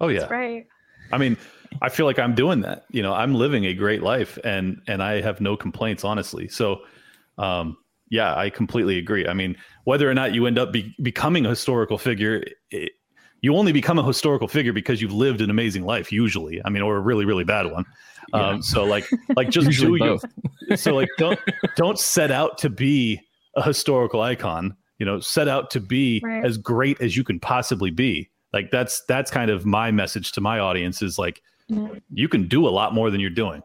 oh yeah right. I mean, I feel like I'm doing that. You know, I'm living a great life and and I have no complaints honestly. So um yeah, I completely agree. I mean, whether or not you end up be, becoming a historical figure, it, you only become a historical figure because you've lived an amazing life usually. I mean, or a really really bad one. Yeah. Um so like like just Usually do your- so like don't don't set out to be a historical icon you know set out to be Right. as great as you can possibly be like that's that's kind of my message to my audience is like Mhm. you can do a lot more than you're doing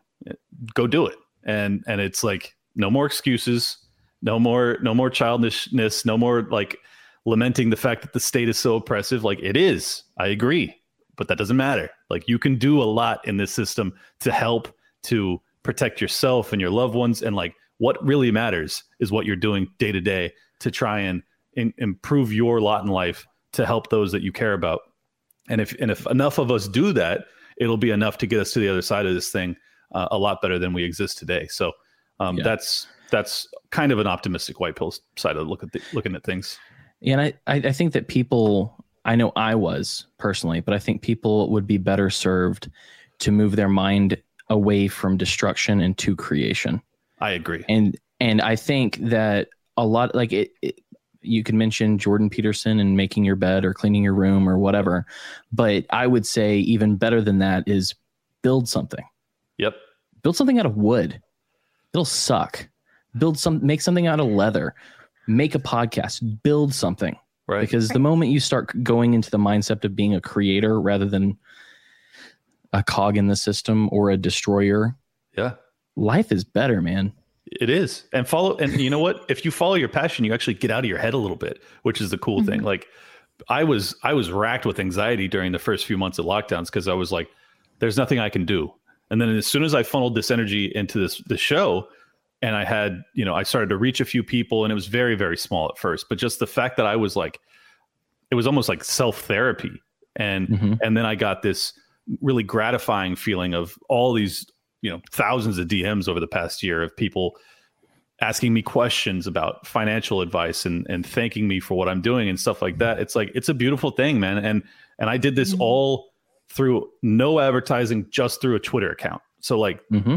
go do it and and it's like no more excuses no more no more childishness no more like lamenting the fact that the state is so oppressive like it is i agree but that doesn't matter Like you can do a lot in this system to help to protect yourself and your loved ones. And like what really matters is what you're doing day to day to try and in, improve your lot in life to help those that you care about. And if and if enough of us do that, it'll be enough to get us to the other side of this thing uh, a lot better than we exist today. So um, Yeah. that's that's kind of an optimistic white pill side of look at the, looking at things. Yeah, and I, I, think that people, I know I was personally, but I think people would be better served to move their mind away from destruction and to creation. I agree. And and I think that a lot like it, it you can mention Jordan Peterson and making your bed or cleaning your room or whatever, but I would say even better than that is build something. Yep. Build something out of wood. It'll suck. Build some make something out of leather. Make a podcast. Build something Right. because the moment you start going into the mindset of being a creator rather than a cog in the system or a destroyer yeah. life is better man It is. And follow and you know what? If you follow your passion, you actually get out of your head a little bit, which is the cool thing. Like I was I was racked with anxiety during the first few months of lockdowns because I was like, there's nothing I can do. And then as soon as I funneled this energy into this the show and I had, you know, I started to reach a few people and it was very, very small at first. But just the fact that I was like it was almost like self-therapy. And Mhm. and then I got this really gratifying feeling of all these you know thousands of DMs over the past year of people asking me questions about financial advice and and thanking me for what I'm doing and stuff like that. It's like it's a beautiful thing, man. And and I did this all through no advertising, just through a Twitter account. So like hmm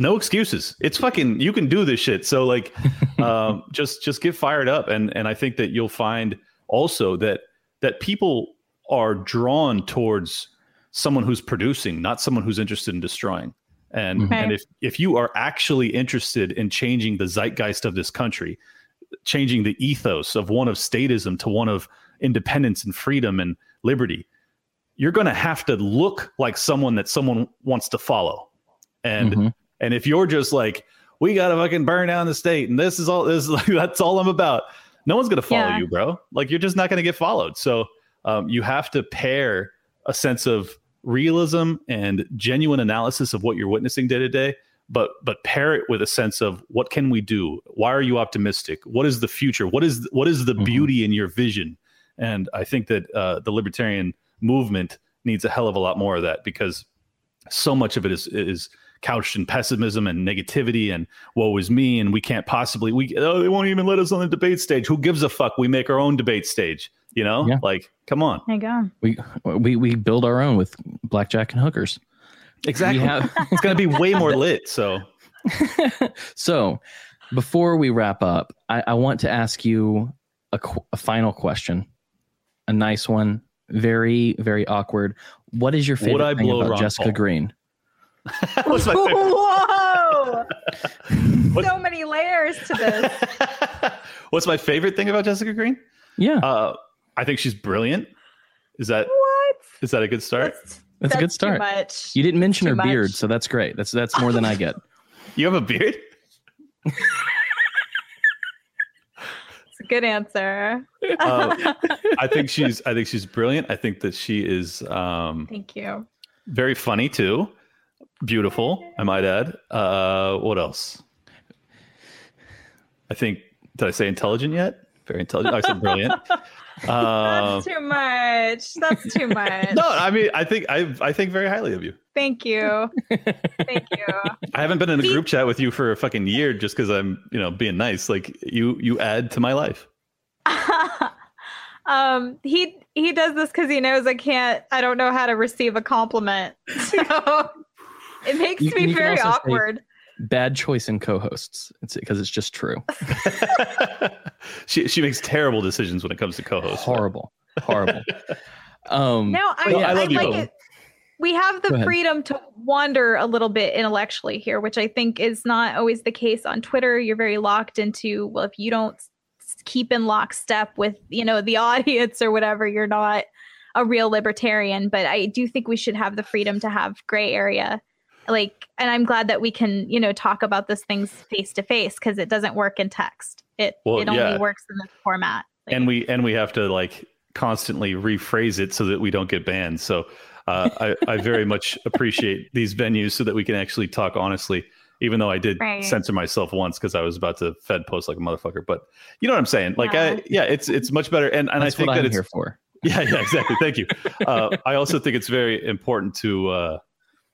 no excuses. It's fucking you can do this shit. So like um just just get fired up and and I think that you'll find also that that people are drawn towards someone who's producing, not someone who's interested in destroying. And Mhm. and if if you are actually interested in changing the zeitgeist of this country, changing the ethos of one of statism to one of independence and freedom and liberty, you're going to have to look like someone that someone wants to follow. And Mhm. and if you're just like, we got to fucking burn down the state, and this is all this is like, that's all I'm about. No one's gonna follow Yeah. you, bro. Like you're just not gonna get followed. So um, you have to pair a sense of realism and genuine analysis of what you're witnessing day to day, but but pair it with a sense of what can we do? Why are you optimistic? What is the future? What is what is the Mhm. beauty in your vision? And I think that uh, the libertarian movement needs a hell of a lot more of that because so much of it is is couched in pessimism and negativity and woe is me and we can't possibly we oh, they won't even let us on the debate stage. Who gives a fuck? We make our own debate stage. You know, Yeah. like come on. There you go. we we we build our own with blackjack and hookers Exactly. Have- it's gonna be way more lit. So so before we wrap up i, I want to ask you a, qu- a final question a nice one very very awkward what is your favorite I thing blow about Ron jessica Paul? green what's my favorite? Whoa! So many layers to this. What's my favorite thing about Jessica Green? yeah Uh, I think she's brilliant. Is that What? is that a good start? That's, that's, a good too start much. you didn't mention Too her much. beard so that's great that's that's more than i get You have a beard? It's a good answer. Uh, I think she's I think she's brilliant. I think that she is um, Thank you. very funny too. Beautiful, I might add. Uh, what else? I think did I say intelligent yet? Very intelligent. I said brilliant. Uh, That's too much. That's too much. no, I mean I think I I think very highly of you. Thank you. Thank you. I haven't been in a group chat with you for a fucking year just because I'm you know being nice. Like you you add to my life. um, he he does this because he knows I can't. I don't know how to receive a compliment. So it makes You- me you very also say- awkward. Bad choice in co-hosts it's because it's just true she she makes terrible decisions when it comes to co-hosts. horrible horrible um No, I, yeah, I love you, like Owen. it. We have the freedom to wander a little bit intellectually here, which I think is not always the case on Twitter. You're very locked into, well, if you don't keep in lockstep with, you know, the audience or whatever, you're not a real libertarian. But I do think we should have the freedom to have gray area. Like, and I'm glad that we can, you know, talk about those things face to face because it doesn't work in text. It Well, it only yeah. works in this format. Like, and we and we have to like constantly rephrase it so that we don't get banned. So uh, I, I very much appreciate these venues so that we can actually talk honestly. Even though I did Right. censor myself once because I was about to Fed post like a motherfucker, but you know what I'm saying? Like, Yeah. I, yeah, it's it's much better, and and That's I think what that I'm it's here for. yeah, yeah, exactly. Thank you. Uh, I also think it's very important to. Uh,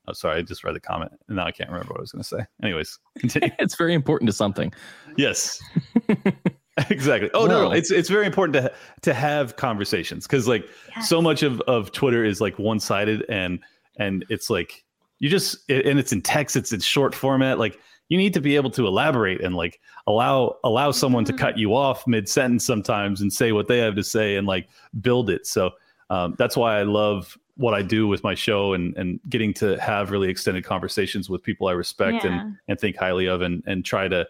oh, sorry, I just read the comment, and now I can't remember what I was going to say. Anyways, continue. It's very important to something. yes, exactly. Oh no, no, it's it's very important to to have conversations because like so much of of Twitter is like one sided, and and it's like you just and it's in text, it's in short format, like. You need to be able to elaborate and like allow allow someone to Mhm. cut you off mid sentence sometimes and say what they have to say and like build it. So um, that's why I love what I do with my show and and getting to have really extended conversations with people I respect Yeah. and and think highly of and and try to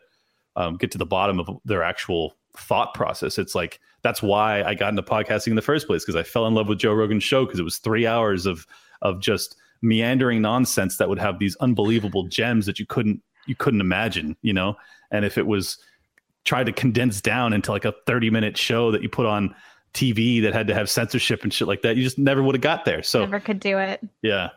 um, get to the bottom of their actual thought process. It's like that's why I got into podcasting in the first place because I fell in love with Joe Rogan's show because it was three hours of of just meandering nonsense that would have these unbelievable gems that you couldn't you couldn't imagine, you know. And if it was tried to condense down into like a 30 minute show that you put on TV that had to have censorship and shit like that, you just never would have got there. So Never could do it. yeah,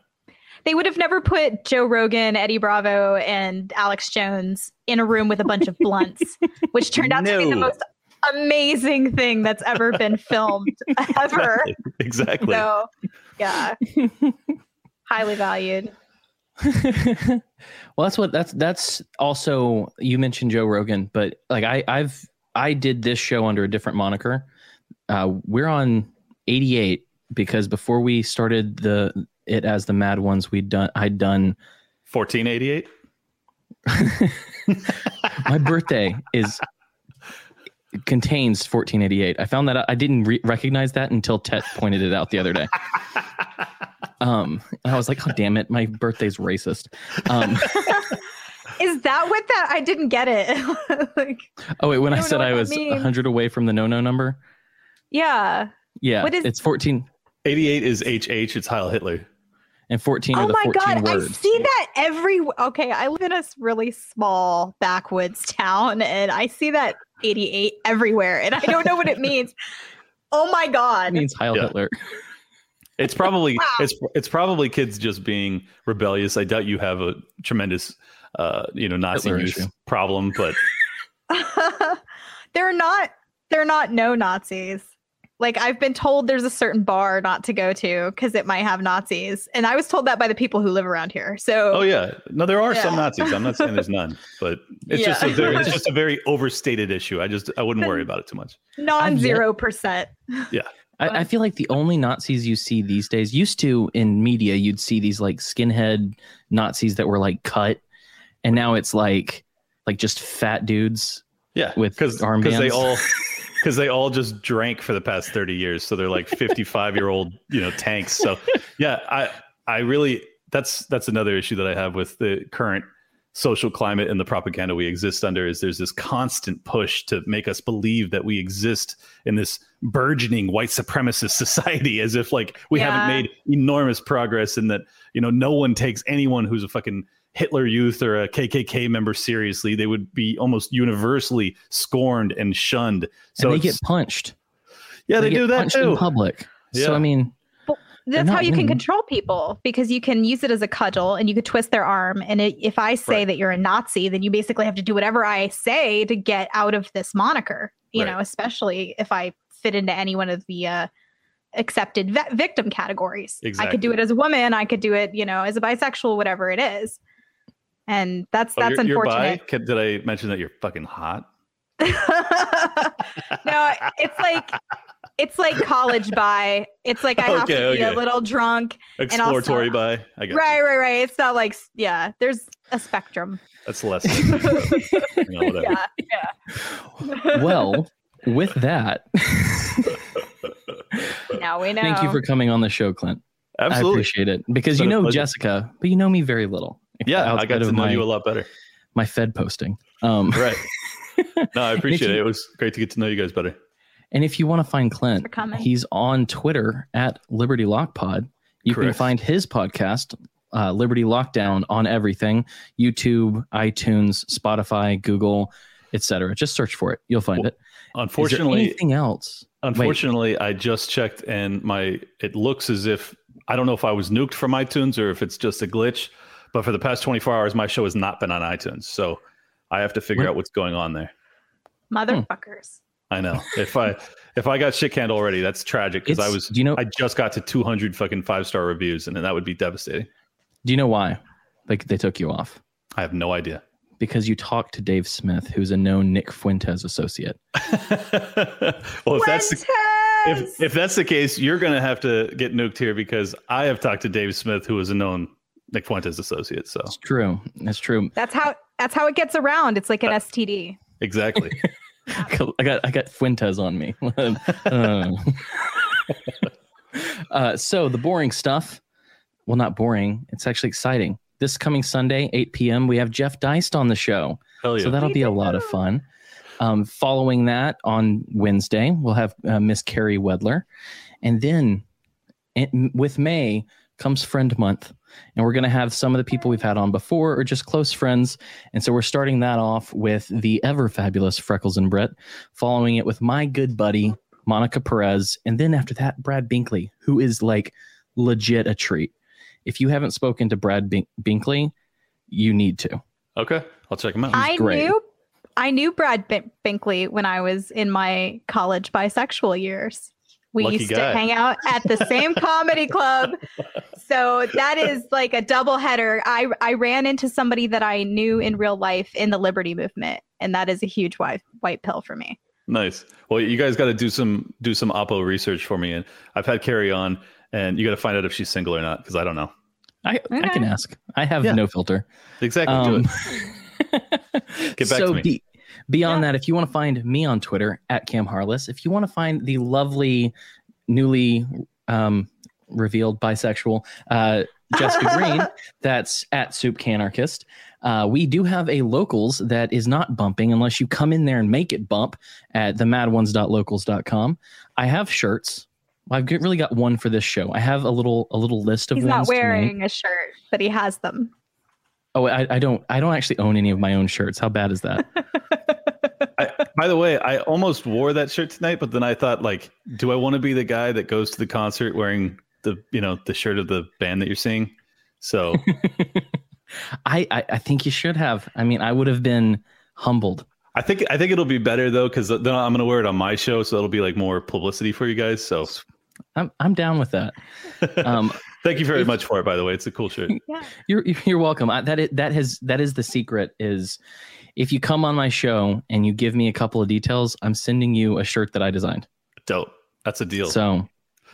They would have never put Joe Rogan, Eddie Bravo, and Alex Jones in a room with a bunch of blunts, which turned out to be the most amazing thing that's ever been filmed ever. exactly. So, yeah, highly valued. well, that's what that's that's also you mentioned Joe Rogan, but like I I've I did this show under a different moniker. Uh, we're on 88 because before we started the it as the Mad Ones, we'd done I'd done 1488. my birthday is contains 1488. I found that out- I didn't re- recognize that until Tet pointed it out the other day. Um, and I was like, "Oh damn it, my birthday's racist." Um, Is that what that? I didn't get it. like, oh wait, when I I, said I was 100 away from the no-no number, yeah. yeah, What is- it's 14 88 is HH. It's Heil Hitler. and 14 Oh are the my 14 god, I see that every. Okay, I live in a really small backwoods town, and I see that 88 everywhere, and I don't know what it means. Oh my It god. means Heil Yeah. Hitler. It's probably Wow. it's it's probably kids just being rebellious. I doubt you have a tremendous uh you know Nazi Hitler problem, but they're not. They're not no Nazis. Like I've been told there's a certain bar not to go to because it might have Nazis, and I was told that by the people who live around here. So oh yeah, no, there are some Nazis. I'm not saying there's none, but it's just a very it's just a very overstated issue. I just I wouldn't worry about it too much. non-zero percent. I, I feel like the only Nazis you see these days used to in media, you'd see these like skinhead Nazis that were like cut, and now it's like like just fat dudes. Yeah, With because they all because they all just drank for the past 30 years, so they're like 55 year old you know tanks. So yeah, I I really that's that's another issue that I have with the current social climate and the propaganda we exist under is there's this constant push to make us believe that we exist in this burgeoning white supremacist society as if like we Yeah. haven't made enormous progress and that you know no one takes anyone who's a fucking Hitler Youth or a KKK member seriously they would be almost universally scorned and shunned so and they get punched. yeah they, get do that punched too in public. So I mean, That's how you can control people because you can use it as a cudgel and you could twist their arm. And it, if I say Right. that you're a Nazi, then you basically have to do whatever I say to get out of this moniker. You Right. know, especially if I fit into any one of the uh, accepted vi- victim categories. I could do it as a woman. I could do it, you know, as a bisexual, whatever it is. And that's Oh, that's you're, you're bi? unfortunate. Can- did I mention that you're fucking hot? no, it's like it's like college by. It's like I have Okay, to be a little drunk. Exploratory bi? I got Right, you. right, right. It's not like yeah. There's a spectrum. That's less. you know. Yeah, yeah. well, with that, now we know. thank you for coming on the show, Clint. Absolutely. I appreciate it because It's you know. Jessica, but you know me very little. Yeah, I got to know my, you a lot better. my Fed posting. Um, Right. No, I appreciate you- it. It was great to get to know you guys better. And if you want to find Clint, he's on Twitter at Liberty Lock Pod. You can find his podcast, uh, Liberty Lockdown, on everything YouTube, iTunes, Spotify, Google, etc. Just search for it. You'll find Well, it. Is there Unfortunately, anything else? unfortunately, I just checked and my it looks as if I don't know if I was nuked from iTunes or if it's just a glitch, but for the past 24 hours, my show has not been on iTunes. So I have to figure What? out what's going on there. Motherfuckers. Hmm. I know. If I if I got shit canned already, that's tragic because I was do you know- I just got to 200 fucking five star reviews, and then that would be devastating. Do you know why? Like they took you off I have no idea. because you talked to Dave Smith, who's a known Nick Fuentes associate. well, if that's the, Fuentes! if if that's the case, you're gonna have to get nuked here because I have talked to Dave Smith, who is a known Nick Fuentes associate. So It's true. It's true. that's how that's how it gets around. It's like an STD. exactly. I got I got Fuentes on me. Uh. Uh, so the boring stuff. Well, not boring. It's actually exciting. This coming Sunday, 8 p.m., we have Jeff Deist on the show. Hell yeah. So that'll be a lot of fun. Um, following that on Wednesday, we'll have uh, Miss Carrie Wedler. And then in, with May comes Friend Month. And we're going to have some of the people we've had on before or just close friends. And so we're starting that off with the ever fabulous Freckles and Brett, following it with my good buddy, Monica Perez. And then after that, Brad Binkley, who is like legit a treat. If you haven't spoken to Brad Bin- Binkley, you need to. okay, I'll check him out. I great. knew I knew Brad Bin- Binkley when I was in my college bisexual years. We Lucky used guy. to hang out at the same comedy club. So that is like a double header. I I ran into somebody that I knew in real life in the Liberty movement, and that is a huge white white pill for me. Nice. Well, you guys got to do some do some Oppo research for me, and I've had Carrie on, and you got to find out if she's single or not because I don't know. I, I can ask. I have Yeah. no filter. Exactly. do Um, it. Get back so to me. Be, beyond Yeah. that, if you want to find me on Twitter at Cam Harless, if you want to find the lovely, newly um, revealed bisexual uh, Jessica Green, that's at Soup Canarchist. Uh, we do have a locals that is not bumping unless you come in there and make it bump at themadones.locals.com. I have shirts. I've get- really got one for this show. I have a little a little list of He's ones not wearing a shirt, but he has them. Oh, I, I don't. I don't actually own any of my own shirts. How bad is that? I, by the way, I almost wore that shirt tonight, but then I thought, like, do I want to be the guy that goes to the concert wearing the you know the shirt of the band that you're seeing? So I, I I think you should have. I mean, I would have been humbled. I think I think it'll be better though because then I'm gonna wear it on my show, so it'll be like more publicity for you guys. So I'm I'm down with that. Um, thank you very If- much for it. By the way, it's a cool shirt. you're you're welcome. I, that is, that has that is the secret. Is if you come on my show and you give me a couple of details, I'm sending you a shirt that I designed. Dope. That's a deal. So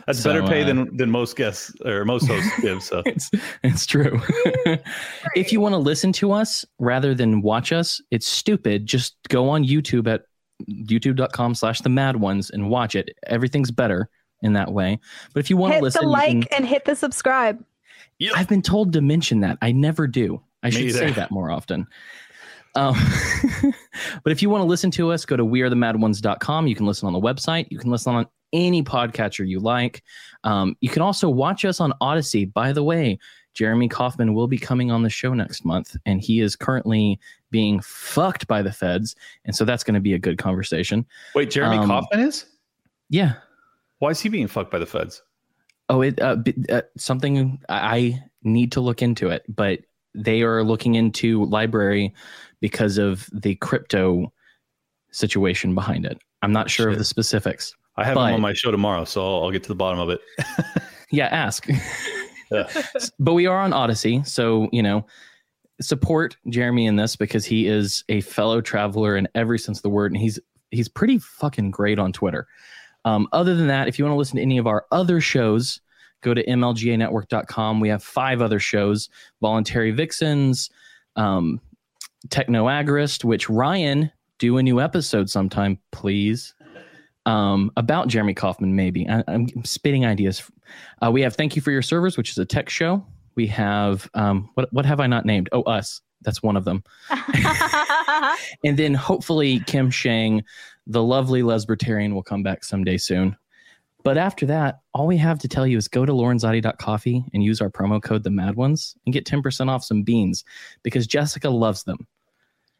That's so, better pay uh, than than most guests or most hosts give. So it's it's true. if you want to listen to us rather than watch us, it's stupid. Just go on YouTube at youtube.com slash the mad ones and watch it. Everything's better in that way. But if you want to listen, Hit listen, the like can- and hit the subscribe. I've been told to mention that. I never do. I Me should say that more often. Um, but if you want to listen to us, go to wearethemadOnes.com. You can listen on the website. You can listen on any podcatcher you like. Um, you can also watch us on Odysee. By the way, Jeremy Kauffman will be coming on the show next month, and he is currently being fucked by the feds. And so that's going to be a good conversation. wait, Jeremy Um, Kauffman is? Yeah. Why is he being fucked by the feds? Oh, it uh, b- uh, something I I need to look into it, but they are looking into LBRY because of the crypto situation behind it. I'm not sure of the specifics. I have But- him on my show tomorrow, so I'll, I'll get to the bottom of it. Yeah, ask. Yeah. but we are on Odysee, so you know, support Jeremy in this because he is a fellow traveler in every sense of the word, and he's he's pretty fucking great on Twitter. Um, other than that, if you want to listen to any of our other shows, go to mlganetwork.com. We have five other shows: Voluntary Vixens, um, Techno Agrist, which Ryan do a new episode sometime, please. Um, about Jeremy Kauffman, maybe. I, I'm spitting ideas. Uh, we have Thank You for Your Servers, which is a tech show. We have um, what what have I not named? Oh, us. That's one of them. And then hopefully Kim Shang, the lovely lesbertarian, will come back someday soon. But after that, all we have to tell you is go to Coffee and use our promo code the Mad Ones and get 10% off some beans because Jessica loves them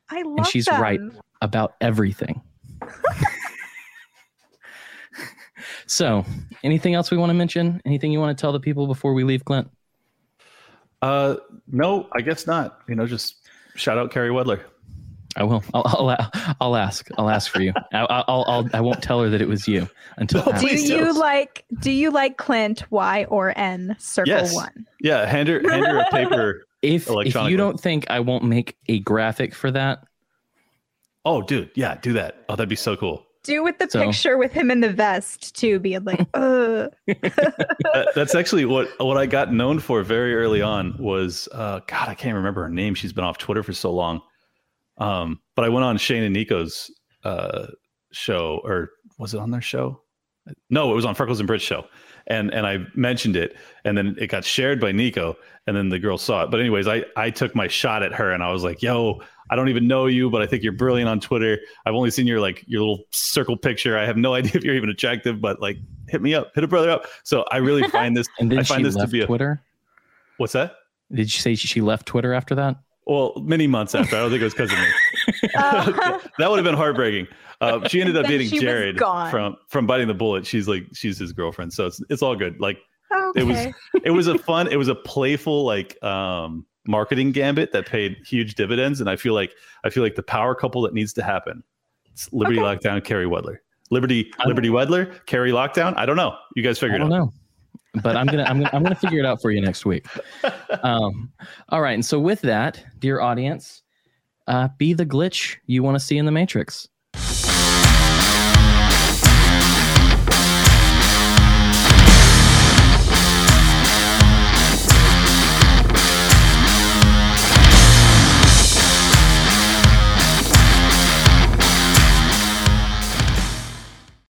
I love and she's them. right about everything. So, anything else we want to mention? Anything you want to tell the people before we leave, Clint? Uh, no, I guess not. You know, just shout out Carrie Wedler. I will. I'll, I'll, I'll ask. I'll ask for you. I, I'll, I'll, I won't tell her that it was you until. No. Do you like do you like Clint Y or N circle Yes. one? Yeah, hand her, hand her a paper. If if you don't think I won't make a graphic for that, Oh, dude, yeah, do that. Oh, that'd be so cool. Do with the So- picture with him in the vest too, being like, uh That- that's actually what what I got known for very early on was uh, God, I can't remember her name. She's been off Twitter for so long. Um, but I went on Shane and Nico's uh, show, or was it on their show? No, it was on Freckles and Bridge show, and and I mentioned it, and then it got shared by Nico, and then the girl saw it. But anyways, I I took my shot at her, and I was like, "Yo, I don't even know you, but I think you're brilliant on Twitter. I've only seen your like your little circle picture. I have no idea if you're even attractive, but like, hit me up, hit a brother up." So I really find this. and then I she find this to be a Twitter. what's that? Did you say she left Twitter after that? Well, many months after. I don't think it was because of me. Uh, that would have been heartbreaking. Uh, she ended up Then dating Jared from from biting the bullet. She's like she's his girlfriend, so it's it's all good. Like it was it was a fun, it was a playful like um marketing gambit that paid huge dividends. And I feel like I feel like the power couple that needs to happen. It's Liberty Okay. Lockdown, Carrie Wedler. Liberty Liberty Wedler, Carrie Lockdown. I don't know. You guys I figure it don't out. know, but I'm gonna I'm gonna I'm gonna figure it out for you next week. Um, all right, and so with that, dear audience, uh, be the glitch you want to see in the Matrix.